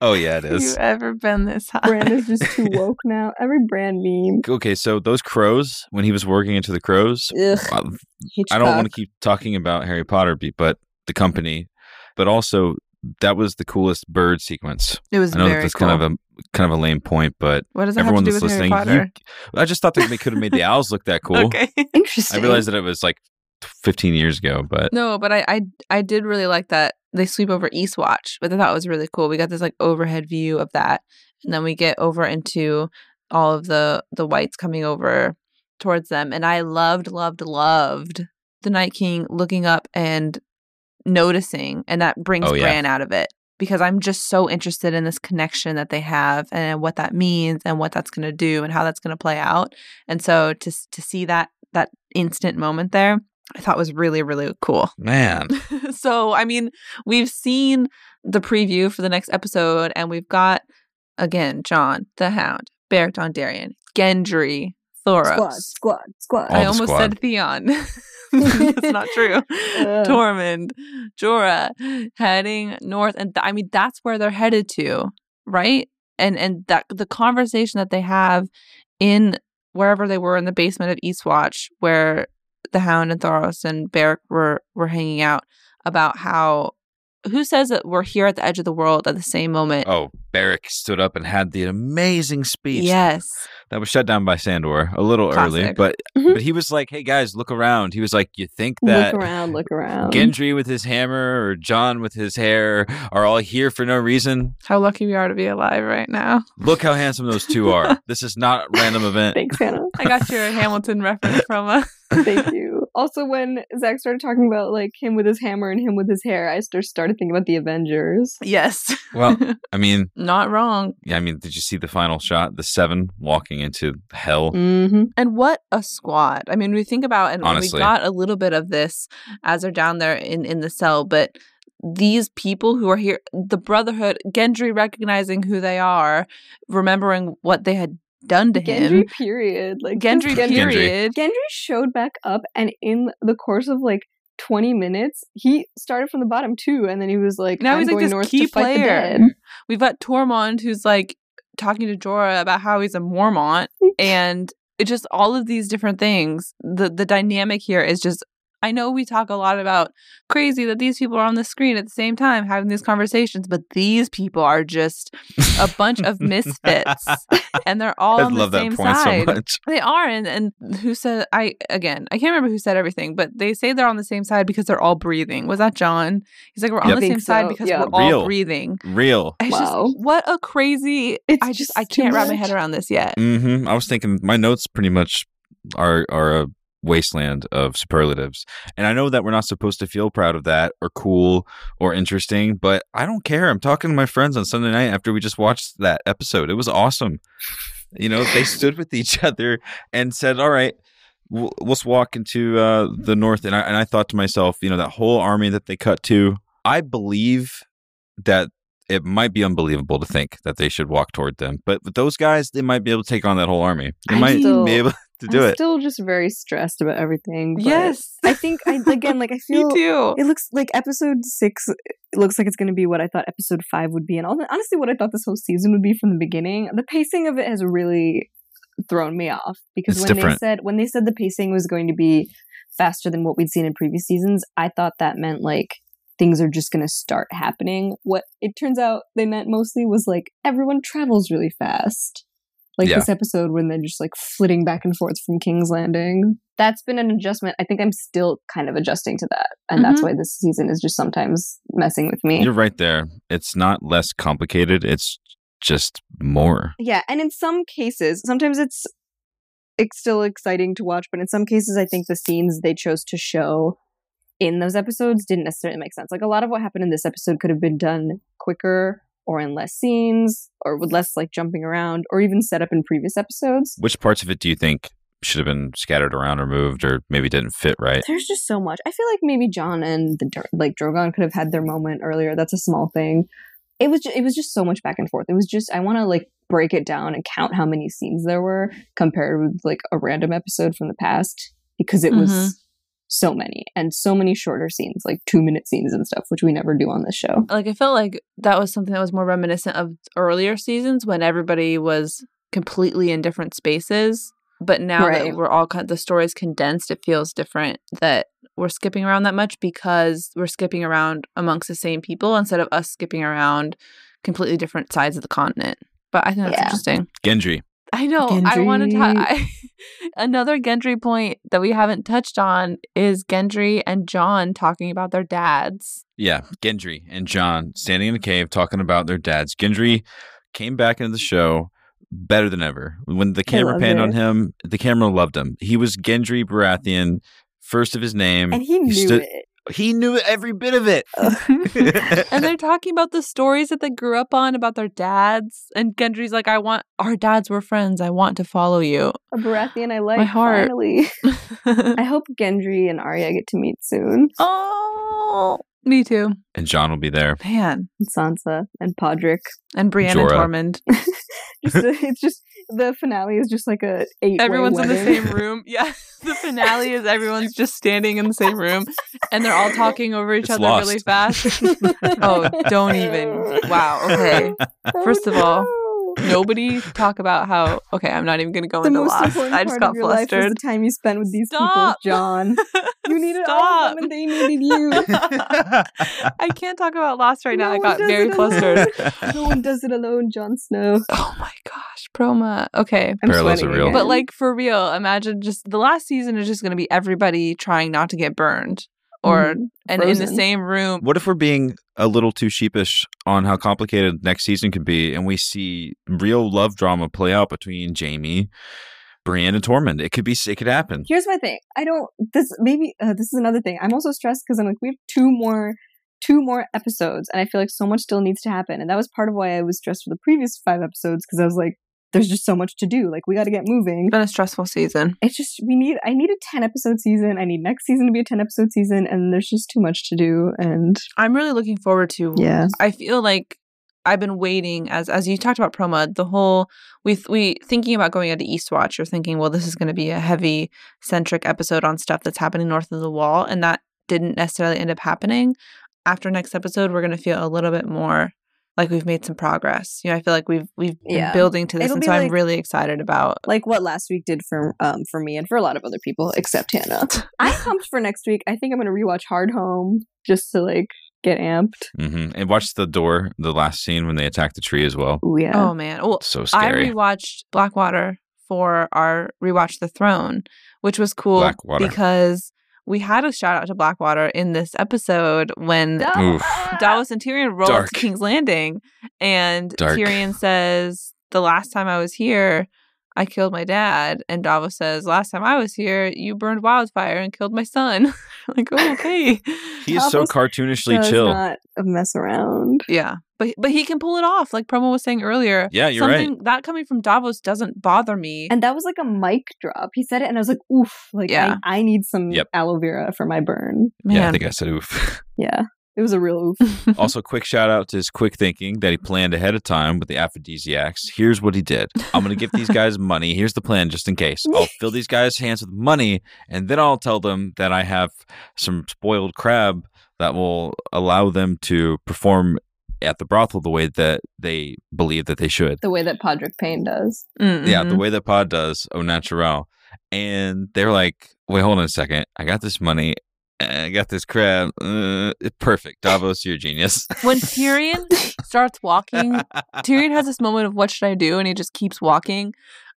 [SPEAKER 2] oh yeah, it is.
[SPEAKER 3] you ever been this high?
[SPEAKER 1] Bran is just too woke now. Every Bran meme.
[SPEAKER 2] Okay, so those crows, when he was warging into the crows,
[SPEAKER 1] Ugh,
[SPEAKER 2] uh, I don't want to keep talking about Harry Potter, but the company, but also that was the coolest bird sequence.
[SPEAKER 3] It was
[SPEAKER 2] I know
[SPEAKER 3] very
[SPEAKER 2] that's
[SPEAKER 3] cool.
[SPEAKER 2] kind of a kind of a lame point, but
[SPEAKER 3] what does
[SPEAKER 2] everyone
[SPEAKER 3] have to
[SPEAKER 2] that's
[SPEAKER 3] with
[SPEAKER 2] listening,
[SPEAKER 3] Harry
[SPEAKER 2] you, I just thought that they could have made the owls look that cool.
[SPEAKER 3] Okay.
[SPEAKER 1] Interesting.
[SPEAKER 2] I realized that it was like 15 years ago, but
[SPEAKER 3] No, but I, I I did really like that they sweep over Eastwatch, but I thought it was really cool. We got this like overhead view of that, and then we get over into all of the the whites coming over towards them, and I loved, loved, loved the Night King looking up and noticing, and that brings
[SPEAKER 2] Oh, yeah.
[SPEAKER 3] Bran out of it because I'm just so interested in this connection that they have and what that means and what that's going to do and how that's going to play out. And so to to see that that instant moment there, I thought was really really cool.
[SPEAKER 2] man,
[SPEAKER 3] so, I mean, we've seen the preview for the next episode, and we've got again Jon the Hound, Beric Dondarrion, Gendry, Thoros.
[SPEAKER 1] squad, squad, squad.
[SPEAKER 2] All
[SPEAKER 3] I almost
[SPEAKER 2] squad.
[SPEAKER 3] said Theon. That's not true.
[SPEAKER 1] Ugh.
[SPEAKER 3] Tormund, Jorah, heading north, and th- I mean that's where they're headed to, right? And and that the conversation that they have in wherever they were in the basement of Eastwatch, where the Hound and Thoros and Beric were were hanging out about how who says that we're here at the edge of the world at the same moment.
[SPEAKER 2] oh, Beric stood up and had the amazing speech
[SPEAKER 3] yes,
[SPEAKER 2] that was shut down by Sandor a little early,
[SPEAKER 3] Classic.
[SPEAKER 2] but
[SPEAKER 1] Mhm.
[SPEAKER 2] but he was like, "Hey guys, look around." He was like, "You think that
[SPEAKER 1] look around, look around.
[SPEAKER 2] Gendry with his hammer or Jon with his hair are all here for no reason.
[SPEAKER 3] how lucky we are to be alive right now.
[SPEAKER 2] Look how handsome those two are. This is not a random event.
[SPEAKER 1] Thanks, Hannah.
[SPEAKER 3] I got your Hamilton reference from uh
[SPEAKER 1] Thank you. Also, when Zach started talking about like him with his hammer and him with his hair, I st- started thinking about the Avengers.
[SPEAKER 3] Yes.
[SPEAKER 2] Well, I mean,
[SPEAKER 3] Not wrong.
[SPEAKER 2] yeah, I mean, did you see the final shot? The seven walking into hell.
[SPEAKER 1] Mm-hmm.
[SPEAKER 3] And what a squad. I mean, we think about and
[SPEAKER 2] Honestly.
[SPEAKER 3] we got a little bit of this as they're down there in, in the cell, but these people who are here, the Brotherhood, Gendry recognizing who they are, remembering what they had done to him.
[SPEAKER 1] Gendry, period. Like
[SPEAKER 3] Gendry,
[SPEAKER 1] Gendry,
[SPEAKER 3] period.
[SPEAKER 1] Gendry showed back up, and in the course of like 20 minutes, he started from the bottom too, and then he was like,
[SPEAKER 3] Now
[SPEAKER 1] I'm
[SPEAKER 3] he's, like,
[SPEAKER 1] going
[SPEAKER 3] this
[SPEAKER 1] north
[SPEAKER 3] key
[SPEAKER 1] to
[SPEAKER 3] player. We've got Tormund who's like talking to Jorah about how he's a Mormont and it just all of these different things. The the dynamic here is just I know we talk a lot about crazy that these people are on the screen at the same time having these conversations, but these people are just a bunch of misfits and they're all
[SPEAKER 2] I
[SPEAKER 3] on
[SPEAKER 2] love
[SPEAKER 3] the
[SPEAKER 2] that
[SPEAKER 3] same
[SPEAKER 2] point
[SPEAKER 3] side.
[SPEAKER 2] so much.
[SPEAKER 3] They are, and and who said I again? I can't remember who said everything, but they say they're on the same side because they're all breathing. Was that Jon? He's like, we're on the
[SPEAKER 1] Think
[SPEAKER 3] same side because
[SPEAKER 1] yeah.
[SPEAKER 3] we're all
[SPEAKER 2] Real.
[SPEAKER 3] breathing.
[SPEAKER 2] Real.
[SPEAKER 3] It's
[SPEAKER 1] Wow.
[SPEAKER 3] just what a crazy.
[SPEAKER 1] It's
[SPEAKER 3] I just I
[SPEAKER 1] just too
[SPEAKER 3] can't wrap my head around this yet.
[SPEAKER 2] Mm-hmm. I was thinking my notes pretty much are are a wasteland of superlatives, and I know that we're not supposed to feel proud of that or cool or interesting, but I don't care. I'm talking to my friends on Sunday night after we just watched that episode. It was awesome. You know, they stood with each other and said, "All right." w- Let's walk into uh, the north, and I and I thought to myself, you know, that whole army that they cut to. I believe that it might be unbelievable to think that they should walk toward them. But with those guys, they might be able to take on that whole army. They
[SPEAKER 1] I'm
[SPEAKER 2] might
[SPEAKER 1] still-
[SPEAKER 2] be able to do
[SPEAKER 1] I'm
[SPEAKER 2] it.
[SPEAKER 1] still just very stressed about everything. but
[SPEAKER 3] Yes,
[SPEAKER 1] I think I again like I
[SPEAKER 3] me
[SPEAKER 1] feel
[SPEAKER 3] too.
[SPEAKER 1] it looks like episode six. Looks like it's going to be what I thought episode five would be, and all honestly, what I thought this whole season would be from the beginning. The pacing of it has really thrown me off because
[SPEAKER 2] It's
[SPEAKER 1] when
[SPEAKER 2] different.
[SPEAKER 1] they said when they said the pacing was going to be faster than what we'd seen in previous seasons, I thought that meant like things are just going to start happening. What it turns out they meant mostly was like everyone travels really fast. Like
[SPEAKER 2] Yeah.
[SPEAKER 1] this episode when they're just like flitting back and forth from King's Landing. That's been an adjustment. I think I'm still kind of adjusting to that. And that's
[SPEAKER 3] Mhm.
[SPEAKER 1] why this season is just sometimes messing with me.
[SPEAKER 2] You're right there. It's not less complicated. It's just more.
[SPEAKER 1] Yeah, and in some cases, sometimes it's it's still exciting to watch, but in some cases, I think the scenes they chose to show in those episodes didn't necessarily make sense. Like a lot of what happened in this episode could have been done quicker or in less scenes or with less like jumping around or even set up in previous episodes.
[SPEAKER 2] Which parts of it do you think should have been scattered around or moved or maybe didn't fit right?
[SPEAKER 1] There's just so much. I feel like maybe Jon and the like Drogon could have had their moment earlier. That's a small thing. It was ju- it was just so much back and forth. It was just I want to like break it down and count how many scenes there were compared with like a random episode from the past because it
[SPEAKER 3] Mhm.
[SPEAKER 1] was so many and so many shorter scenes, like two minute scenes and stuff, which we never do on this show.
[SPEAKER 3] like I felt like that was something that was more reminiscent of earlier seasons when everybody was completely in different spaces. But now
[SPEAKER 1] Right.
[SPEAKER 3] that we're all kind the stories condensed, it feels different that we're skipping around that much because we're skipping around amongst the same people instead of us skipping around completely different sides of the continent. But I think that's
[SPEAKER 1] Yeah.
[SPEAKER 3] interesting.
[SPEAKER 2] Gendry.
[SPEAKER 3] I know. I want to talk. I, another Gendry point that we haven't touched on is Gendry and Jon talking about their dads.
[SPEAKER 2] Yeah, Gendry and Jon standing in a cave talking about their dads. Gendry came back into the show better than ever. When the camera panned
[SPEAKER 1] it.
[SPEAKER 2] on him, the camera loved him. He was Gendry Baratheon, first of his name.
[SPEAKER 1] And he knew
[SPEAKER 2] stood-
[SPEAKER 1] it.
[SPEAKER 2] He knew every bit of it.
[SPEAKER 3] and they're talking about the stories that they grew up on about their dads. And Gendry's like, I want our dads were friends. I want to follow you.
[SPEAKER 1] A Baratheon I like.
[SPEAKER 3] My heart.
[SPEAKER 1] Finally. I hope Gendry and Arya get to meet soon.
[SPEAKER 3] oh, me too.
[SPEAKER 2] and Jon will be there.
[SPEAKER 3] Man.
[SPEAKER 1] And Sansa and Podrick.
[SPEAKER 3] And Brienne and
[SPEAKER 2] Jorah.
[SPEAKER 3] Tormund.
[SPEAKER 1] Just, it's just the finale is just like a eight.
[SPEAKER 3] Everyone's in the same room. Yeah. The finale is everyone's just standing in the same room and they're all talking over each
[SPEAKER 2] It's
[SPEAKER 3] other
[SPEAKER 2] lost.
[SPEAKER 3] really fast. Oh, don't even. Wow. Okay. First of all, Nobody talk about how. Okay, I'm not even going to go
[SPEAKER 1] the
[SPEAKER 3] into
[SPEAKER 1] most
[SPEAKER 3] lost.
[SPEAKER 1] important
[SPEAKER 3] I just
[SPEAKER 1] part
[SPEAKER 3] got
[SPEAKER 1] of your life was
[SPEAKER 3] flustered.
[SPEAKER 1] the time you spent with these
[SPEAKER 3] Stop.
[SPEAKER 1] people, Jon. You needed all of them, and they needed you.
[SPEAKER 3] I can't talk about Lost right now. I got very
[SPEAKER 1] it
[SPEAKER 3] flustered.
[SPEAKER 1] no one does it alone, Jon Snow.
[SPEAKER 3] Oh my gosh, Proma. Okay.
[SPEAKER 1] I'm
[SPEAKER 2] Parallels are real.
[SPEAKER 3] But like for real, imagine just the last season is just going to be everybody trying not to get burned or
[SPEAKER 1] Mhm.
[SPEAKER 3] and in the same room.
[SPEAKER 2] What if we're being a little too sheepish on how complicated next season could be, and we see real love drama play out between Jaime, Brienne, and Tormund? It could be. It could happen.
[SPEAKER 1] Here's my thing. I don't. This maybe uh, this is another thing. I'm also stressed because I'm like we have two more, two more episodes, and I feel like so much still needs to happen. And that was part of why I was stressed for the previous five episodes because I was like, there's just so much to do. Like we got to get moving.
[SPEAKER 3] It's been a stressful season.
[SPEAKER 1] It's just we need. I need a ten episode season. I need next season to be a ten episode season, and there's just too much to do. And
[SPEAKER 3] I'm really looking forward to
[SPEAKER 1] yeah,
[SPEAKER 3] I feel like I've been waiting as as you talked about Proma, the whole we we thinking about going into Eastwatch, you're thinking, well, this is going to be a heavy centric episode on stuff that's happening north of the wall, and that didn't necessarily end up happening. After next episode, we're going to feel a little bit more like we've made some progress. You know, I feel like we've we've been
[SPEAKER 1] Yeah.
[SPEAKER 3] building to this,
[SPEAKER 1] It'll
[SPEAKER 3] and
[SPEAKER 1] be
[SPEAKER 3] so I'm really excited about.
[SPEAKER 1] like what last week did for um for me and for a lot of other people except Hannah. I'm pumped for next week. I think I'm gonna rewatch Hardhome just to like get amped.
[SPEAKER 2] hmm And watch the door, the last scene when they attack the tree as well.
[SPEAKER 1] Ooh, yeah.
[SPEAKER 3] Oh man, well,
[SPEAKER 2] So
[SPEAKER 3] I
[SPEAKER 2] scary.
[SPEAKER 3] rewatched Blackwater for our rewatch The Throne, which was cool
[SPEAKER 2] Blackwater.
[SPEAKER 3] because we had a shout out to Blackwater in this episode when
[SPEAKER 2] Oof.
[SPEAKER 3] Davos and Tyrion roll
[SPEAKER 2] Dark.
[SPEAKER 3] to King's Landing, and
[SPEAKER 2] Dark.
[SPEAKER 3] Tyrion says, "The last time I was here, I killed my dad," and Davos says, "Last time I was here, you burned wildfire and killed my son." like, oh, okay,
[SPEAKER 2] He is so cartoonishly chill.
[SPEAKER 1] not mess around.
[SPEAKER 3] yeah, but but he can pull it off, like Proma was saying earlier.
[SPEAKER 2] Yeah, you're right.
[SPEAKER 3] Something that coming from Davos doesn't bother me.
[SPEAKER 1] And that was like a mic drop. He said it, and I was like, "Oof!" Like,
[SPEAKER 3] Yeah.
[SPEAKER 1] I, I need some
[SPEAKER 2] Yep.
[SPEAKER 1] aloe vera for my burn.
[SPEAKER 3] Man,
[SPEAKER 2] Yeah, I think I said oof.
[SPEAKER 1] Yeah, it was a real oof.
[SPEAKER 2] also, quick shout out to his quick thinking that he planned ahead of time with the aphrodisiacs. Here's what he did I'm going to give these guys money. Here's the plan, just in case. I'll fill these guys' hands with money, and then I'll tell them that I have some spoiled crab that will allow them to perform at the brothel the way that they believe that they should.
[SPEAKER 1] the way that Podrick Payne does.
[SPEAKER 2] Yeah,
[SPEAKER 3] Mhm.
[SPEAKER 2] the way that Pod does, au naturel. And they're like, wait, hold on a second. I got this money. I got this crab. Uh, it's perfect. Davos, you're a genius.
[SPEAKER 3] when Tyrion starts walking, Tyrion has this moment of what should I do, and he just keeps walking.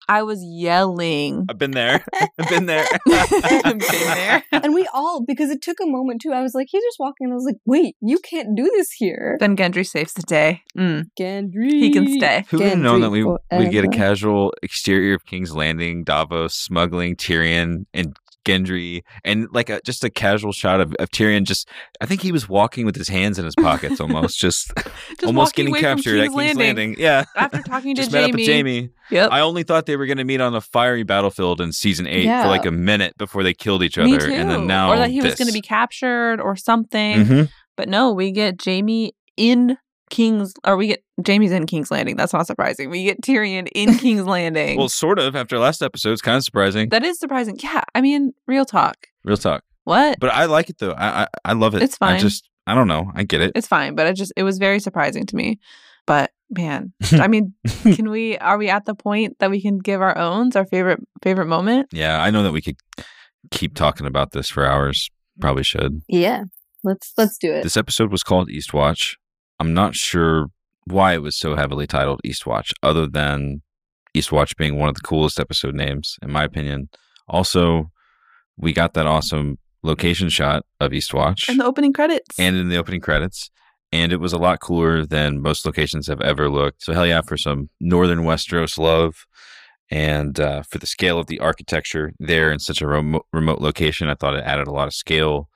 [SPEAKER 3] I was yelling.
[SPEAKER 2] I've been there. I've been there.
[SPEAKER 3] I've been there.
[SPEAKER 1] and we all, because it took a moment too. I was like, he's just walking, and I was like, wait, you can't do this here.
[SPEAKER 3] Then Gendry saves the day. Mm,
[SPEAKER 1] Gendry.
[SPEAKER 3] he can stay.
[SPEAKER 2] Who would have known that we
[SPEAKER 1] Gendry
[SPEAKER 2] we get a casual exterior of King's Landing, Davos smuggling Tyrion and Gendry, and like a, just a casual shot of, of Tyrion. Just, I think he was walking with his hands in his pockets, almost, just,
[SPEAKER 3] Just
[SPEAKER 2] almost getting captured at
[SPEAKER 3] King's
[SPEAKER 2] King's
[SPEAKER 3] Landing.
[SPEAKER 2] Landing. Yeah,
[SPEAKER 3] After talking to
[SPEAKER 2] just met up Jaime. Jaime.
[SPEAKER 3] Yep.
[SPEAKER 2] I only thought they were going to meet on a fiery battlefield in season eight
[SPEAKER 1] Yeah.
[SPEAKER 2] for like a minute before they killed each other, and then now
[SPEAKER 3] or that he was going to be captured or something.
[SPEAKER 2] Mhm.
[SPEAKER 3] But no, we get Jaime in King's, or we get Jaime's in King's Landing. That's not surprising. We get Tyrion in King's Landing.
[SPEAKER 2] Well, sort of. After last episode, it's kind of surprising.
[SPEAKER 3] that is surprising. Yeah, I mean, real talk.
[SPEAKER 2] Real talk,
[SPEAKER 3] What?
[SPEAKER 2] but I like it though. I I, I love it.
[SPEAKER 3] It's fine.
[SPEAKER 2] I just I don't know. I get it.
[SPEAKER 3] it's fine, but I just it was very surprising to me. But man, I mean, can we? Are we at the point that we can give our owns our favorite favorite moment?
[SPEAKER 2] Yeah, I know that we could keep talking about this for hours. Probably should.
[SPEAKER 1] Yeah, let's let's do it.
[SPEAKER 2] This episode was called Eastwatch. I'm not sure why it was so heavily titled Eastwatch, other than Eastwatch being one of the coolest episode names, in my opinion. Also, we got that awesome location shot of Eastwatch
[SPEAKER 3] And the opening credits.
[SPEAKER 2] and in the opening credits. And it was a lot cooler than most locations have ever looked. So, hell yeah, for some Northern Westeros love and uh, for the scale of the architecture there in such a remote, remote location, I thought it added a lot of scale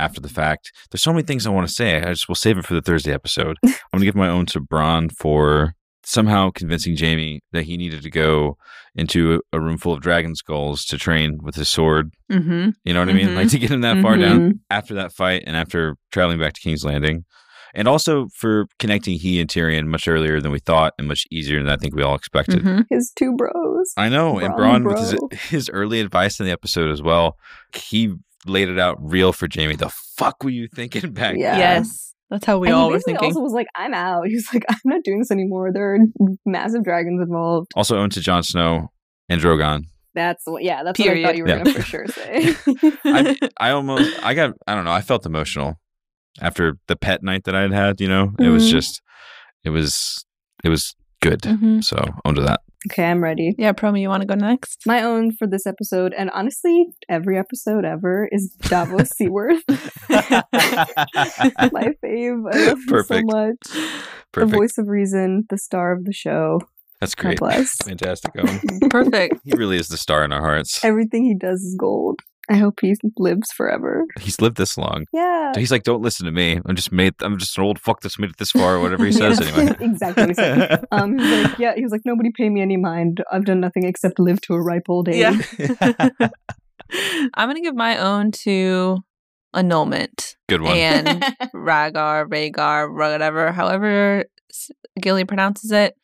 [SPEAKER 2] after the fact. There's so many things I want to say. I just will save it for the Thursday episode. I'm going to give my own to Bronn for somehow convincing Jaime that he needed to go into a room full of dragon skulls to train with his sword.
[SPEAKER 3] mm-hmm.
[SPEAKER 2] You know what I mean? Like to get him that far down
[SPEAKER 1] Mhm.
[SPEAKER 2] after that fight and after traveling back to King's Landing. And also for connecting he and Tyrion much earlier than we thought and much easier than I think we all expected.
[SPEAKER 3] Mm-hmm.
[SPEAKER 1] His two bros.
[SPEAKER 2] I know. and
[SPEAKER 1] Bronn,
[SPEAKER 2] Bronn, with his, his early advice in the episode as well, he laid it out real for Jaime. The fuck were you thinking back
[SPEAKER 1] Yeah.
[SPEAKER 2] then?
[SPEAKER 3] Yes, that's how we
[SPEAKER 1] and he
[SPEAKER 3] all were thinking.
[SPEAKER 1] also was like, I'm out. He was like, I'm not doing this anymore. There are massive dragons involved.
[SPEAKER 2] Also owned to Jon Snow and Drogon.
[SPEAKER 1] That's what, yeah, that's
[SPEAKER 3] Period.
[SPEAKER 1] what I thought you were
[SPEAKER 2] Yeah.
[SPEAKER 1] going to for sure say.
[SPEAKER 2] I, I almost, I got, I don't know, I felt emotional after the pet night that I had had, you know? It was
[SPEAKER 1] Mhm.
[SPEAKER 2] just, it was, it was good.
[SPEAKER 3] Mhm.
[SPEAKER 2] So owned to that.
[SPEAKER 1] okay, I'm ready.
[SPEAKER 3] Yeah, Proma, you want to go next?
[SPEAKER 1] My own for this episode, and honestly, every episode ever, is Davos Seaworth. My fave. I love him so
[SPEAKER 2] Perfect.
[SPEAKER 1] The voice of reason, the star of the show.
[SPEAKER 2] That's
[SPEAKER 1] God
[SPEAKER 2] great.
[SPEAKER 1] bless.
[SPEAKER 2] Fantastic. Owen.
[SPEAKER 3] Perfect.
[SPEAKER 2] he really is the star in our hearts.
[SPEAKER 1] Everything he does is gold. I hope he lives forever.
[SPEAKER 2] He's lived this long.
[SPEAKER 1] Yeah.
[SPEAKER 2] He's like, don't listen to me. I'm just made. I'm just an old fuck that's made it this far, or whatever he says.
[SPEAKER 1] Yeah,
[SPEAKER 2] Anyway.
[SPEAKER 1] exactly what he said. Um, he was like, yeah, he was like, nobody pay me any mind. I've done nothing except live to a ripe old age.
[SPEAKER 3] Yeah. I'm going to give my own to annulment
[SPEAKER 2] Good one.
[SPEAKER 3] and Ragar, Rhaegar, whatever, however Gilly pronounces it.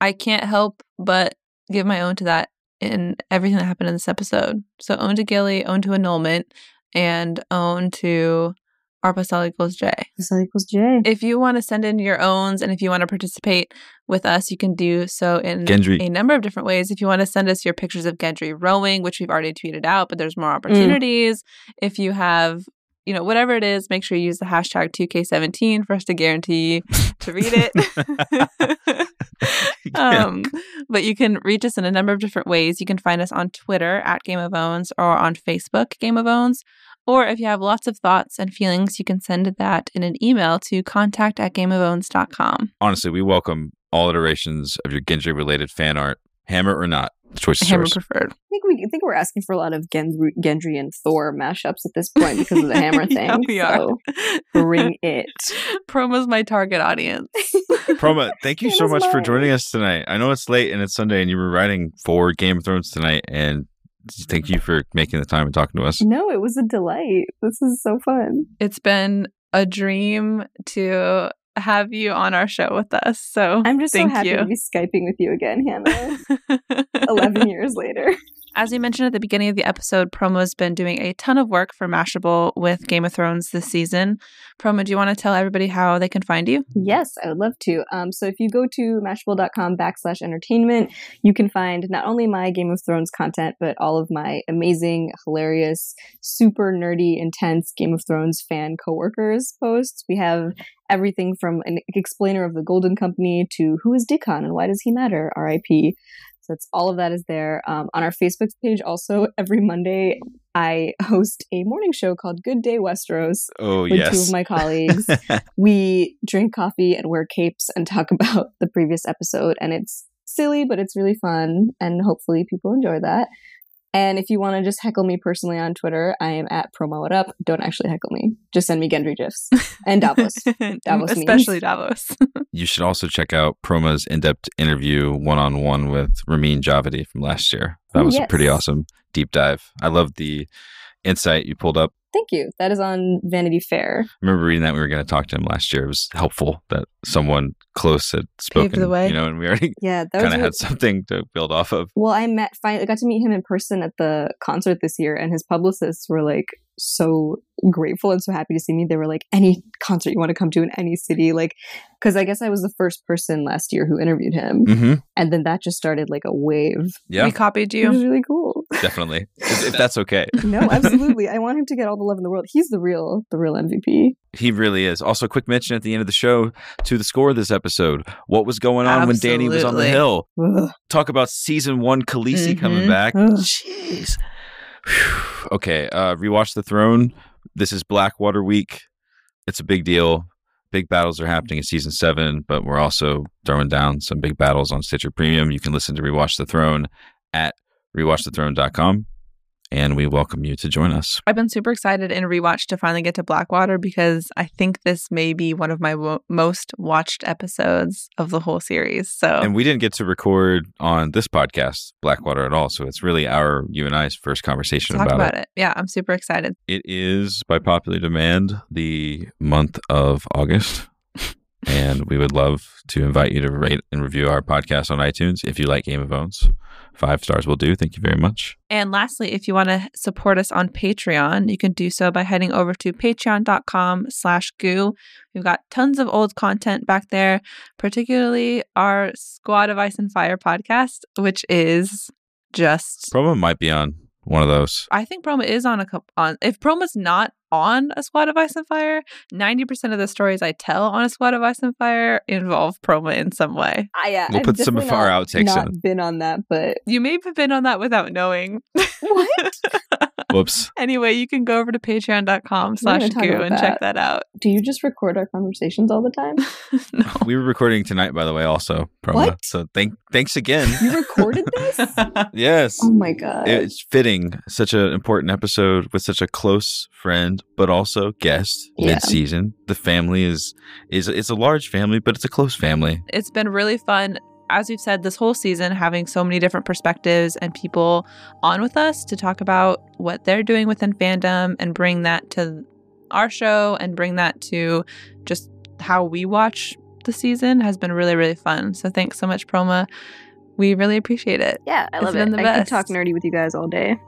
[SPEAKER 3] I can't help but give my own to that in everything that happened in this episode. So own to Gilly, own to annulment, and own to R plus L equals J.
[SPEAKER 1] So equals J.
[SPEAKER 3] If you want to send in your owns and if you want to participate with us, you can do so in
[SPEAKER 2] Gendry.
[SPEAKER 3] a number of different ways. If you want to send us your pictures of Gendry rowing, which we've already tweeted out, but there's more opportunities. If you have, you know, whatever it is, make sure you use the hashtag 2K17 for us to guarantee to read it. um, but you can reach us in a number of different ways. You can find us on Twitter at Game of Owns or on Facebook, Game of Owns. Or if you have lots of thoughts and feelings, you can send that in an email to contact at gameofowns.com.
[SPEAKER 2] Honestly, we welcome all iterations of your Gendry related fan art, hammer or not. The choice is
[SPEAKER 3] Hammer
[SPEAKER 2] yours.
[SPEAKER 3] preferred.
[SPEAKER 1] I think we I think we're asking for a lot of Gendry, Gendry and Thor mashups at this point because of the hammer thing.
[SPEAKER 3] yeah, we are.
[SPEAKER 1] So bring it.
[SPEAKER 3] Proma's my target audience.
[SPEAKER 2] Proma, thank you so
[SPEAKER 1] was
[SPEAKER 2] much for joining us tonight. I know it's late and it's Sunday and you were writing for Game of Thrones tonight and thank you for making the time and talking to us.
[SPEAKER 1] No, it was a delight. This is so fun.
[SPEAKER 3] it's been a dream to have you on our show with us. So
[SPEAKER 1] I'm just so happy
[SPEAKER 3] you.
[SPEAKER 1] to be skyping with you again, Hannah. Eleven years later.
[SPEAKER 3] As we mentioned at the beginning of the episode, Proma's been doing a ton of work for Mashable with Game of Thrones this season. Proma, do you want to tell everybody how they can find you?
[SPEAKER 1] Yes, I would love to. Um, so if you go to mashable.com backslash entertainment, you can find not only my Game of Thrones content, but all of my amazing, hilarious, super nerdy, intense Game of Thrones fan coworkers posts. We have everything from an explainer of the Golden Company to who is Dickon and why does he matter, RIP. So that's all of that is there. Um, on our Facebook page, also every Monday, I host a morning show called Good Day Westeros
[SPEAKER 2] Oh,
[SPEAKER 1] with two of my colleagues we drink coffee and wear capes and talk about the previous episode and it's silly but it's really fun and hopefully people enjoy that and if you want to just heckle me personally on twitter i am at promo it up don't actually heckle me just send me gendry gifs and davos Davos
[SPEAKER 3] Especially
[SPEAKER 1] memes.
[SPEAKER 3] Davos.
[SPEAKER 2] you should also check out Proma's in depth interview one on one with Ramin Djawadi from last year. That was a pretty awesome deep dive. I love the insight you pulled up.
[SPEAKER 1] thank you that is on vanity fair
[SPEAKER 2] I remember reading that we were going to talk to him last year. It was helpful that someone close had spoken,
[SPEAKER 3] the way.
[SPEAKER 2] you know, and we already
[SPEAKER 1] yeah that
[SPEAKER 2] kind of
[SPEAKER 1] really-
[SPEAKER 2] had something to build off of.
[SPEAKER 1] well i met finally got to meet him in person at the concert this year and his publicists were like so grateful and so happy to see me they were like any concert you want to come to in any city like because i guess i was the first person last year who interviewed him
[SPEAKER 2] Mm-hmm.
[SPEAKER 1] and then that just started like a wave
[SPEAKER 2] Yeah,
[SPEAKER 3] We copied
[SPEAKER 1] it was
[SPEAKER 3] you.
[SPEAKER 1] really cool
[SPEAKER 2] definitely. If, if that's okay.
[SPEAKER 1] no absolutely i want him to get all the love in the world he's the real the real mvp
[SPEAKER 2] He really is. Also, quick mention at the end of the show to the score of this episode. What was going on when Dany was on the hill?
[SPEAKER 1] Ugh.
[SPEAKER 2] Talk about season one Khaleesi coming
[SPEAKER 3] Mhm.
[SPEAKER 2] back.
[SPEAKER 1] Ugh.
[SPEAKER 2] Jeez. Okay, uh, rewatch the throne. This is Blackwater week. It's a big deal. Big battles are happening in season seven, but we're also throwing down some big battles on Stitcher Premium. You can listen to Rewatch the Throne at rewatchthethrone.com, and we welcome you to join us.
[SPEAKER 3] I've been super excited in rewatch to finally get to Blackwater because I think this may be one of my wo- most watched episodes of the whole series. So
[SPEAKER 2] And we didn't get to record on this podcast, Blackwater, at all. So it's really our, you and I's first conversation about,
[SPEAKER 3] about
[SPEAKER 2] it.
[SPEAKER 3] it. Yeah, I'm super excited.
[SPEAKER 2] It is, by popular demand, the month of August. And we would love to invite you to rate and review our podcast on iTunes if you like Game of Owns. Five stars will do. Thank you very much.
[SPEAKER 3] And lastly, if you want to support us on Patreon, you can do so by heading over to patreon.com slash goo. We've got tons of old content back there, particularly our Squad of Ice and Fire podcast, which is just
[SPEAKER 2] Proma might be on one of those.
[SPEAKER 3] I think Proma is on a couple on if Proma's not on a Squad of Ice and Fire, 90% of the stories I tell on a Squad of Ice and Fire involve Proma in some way.
[SPEAKER 1] I, uh,
[SPEAKER 2] We'll
[SPEAKER 1] I've
[SPEAKER 2] put some of
[SPEAKER 1] definitely
[SPEAKER 2] our
[SPEAKER 1] not-
[SPEAKER 2] outtakes
[SPEAKER 1] not
[SPEAKER 2] in.
[SPEAKER 1] been on that but
[SPEAKER 3] You may have been on that without knowing.
[SPEAKER 1] what
[SPEAKER 2] Whoops.
[SPEAKER 3] anyway, you can go over to patreon.com slash goo
[SPEAKER 1] about
[SPEAKER 3] and check that out.
[SPEAKER 1] do you just record our conversations all the time
[SPEAKER 3] no.
[SPEAKER 2] We were recording tonight, by the way, also, Proma.
[SPEAKER 1] What?
[SPEAKER 2] So thank, thanks again.
[SPEAKER 1] you recorded this
[SPEAKER 2] yes.
[SPEAKER 1] oh my god
[SPEAKER 2] it's fitting such an important episode with such a close friend but also guest
[SPEAKER 1] Yeah.
[SPEAKER 2] mid-season the family is is it's a large family but it's a close family
[SPEAKER 3] it's been really fun as we've said this whole season having so many different perspectives and people on with us to talk about what they're doing within fandom and bring that to our show and bring that to just how we watch the season has been really really fun. So thanks so much proma. We really appreciate it.
[SPEAKER 1] Yeah i
[SPEAKER 3] It's
[SPEAKER 1] love
[SPEAKER 3] been
[SPEAKER 1] it. i could talk nerdy with you guys all day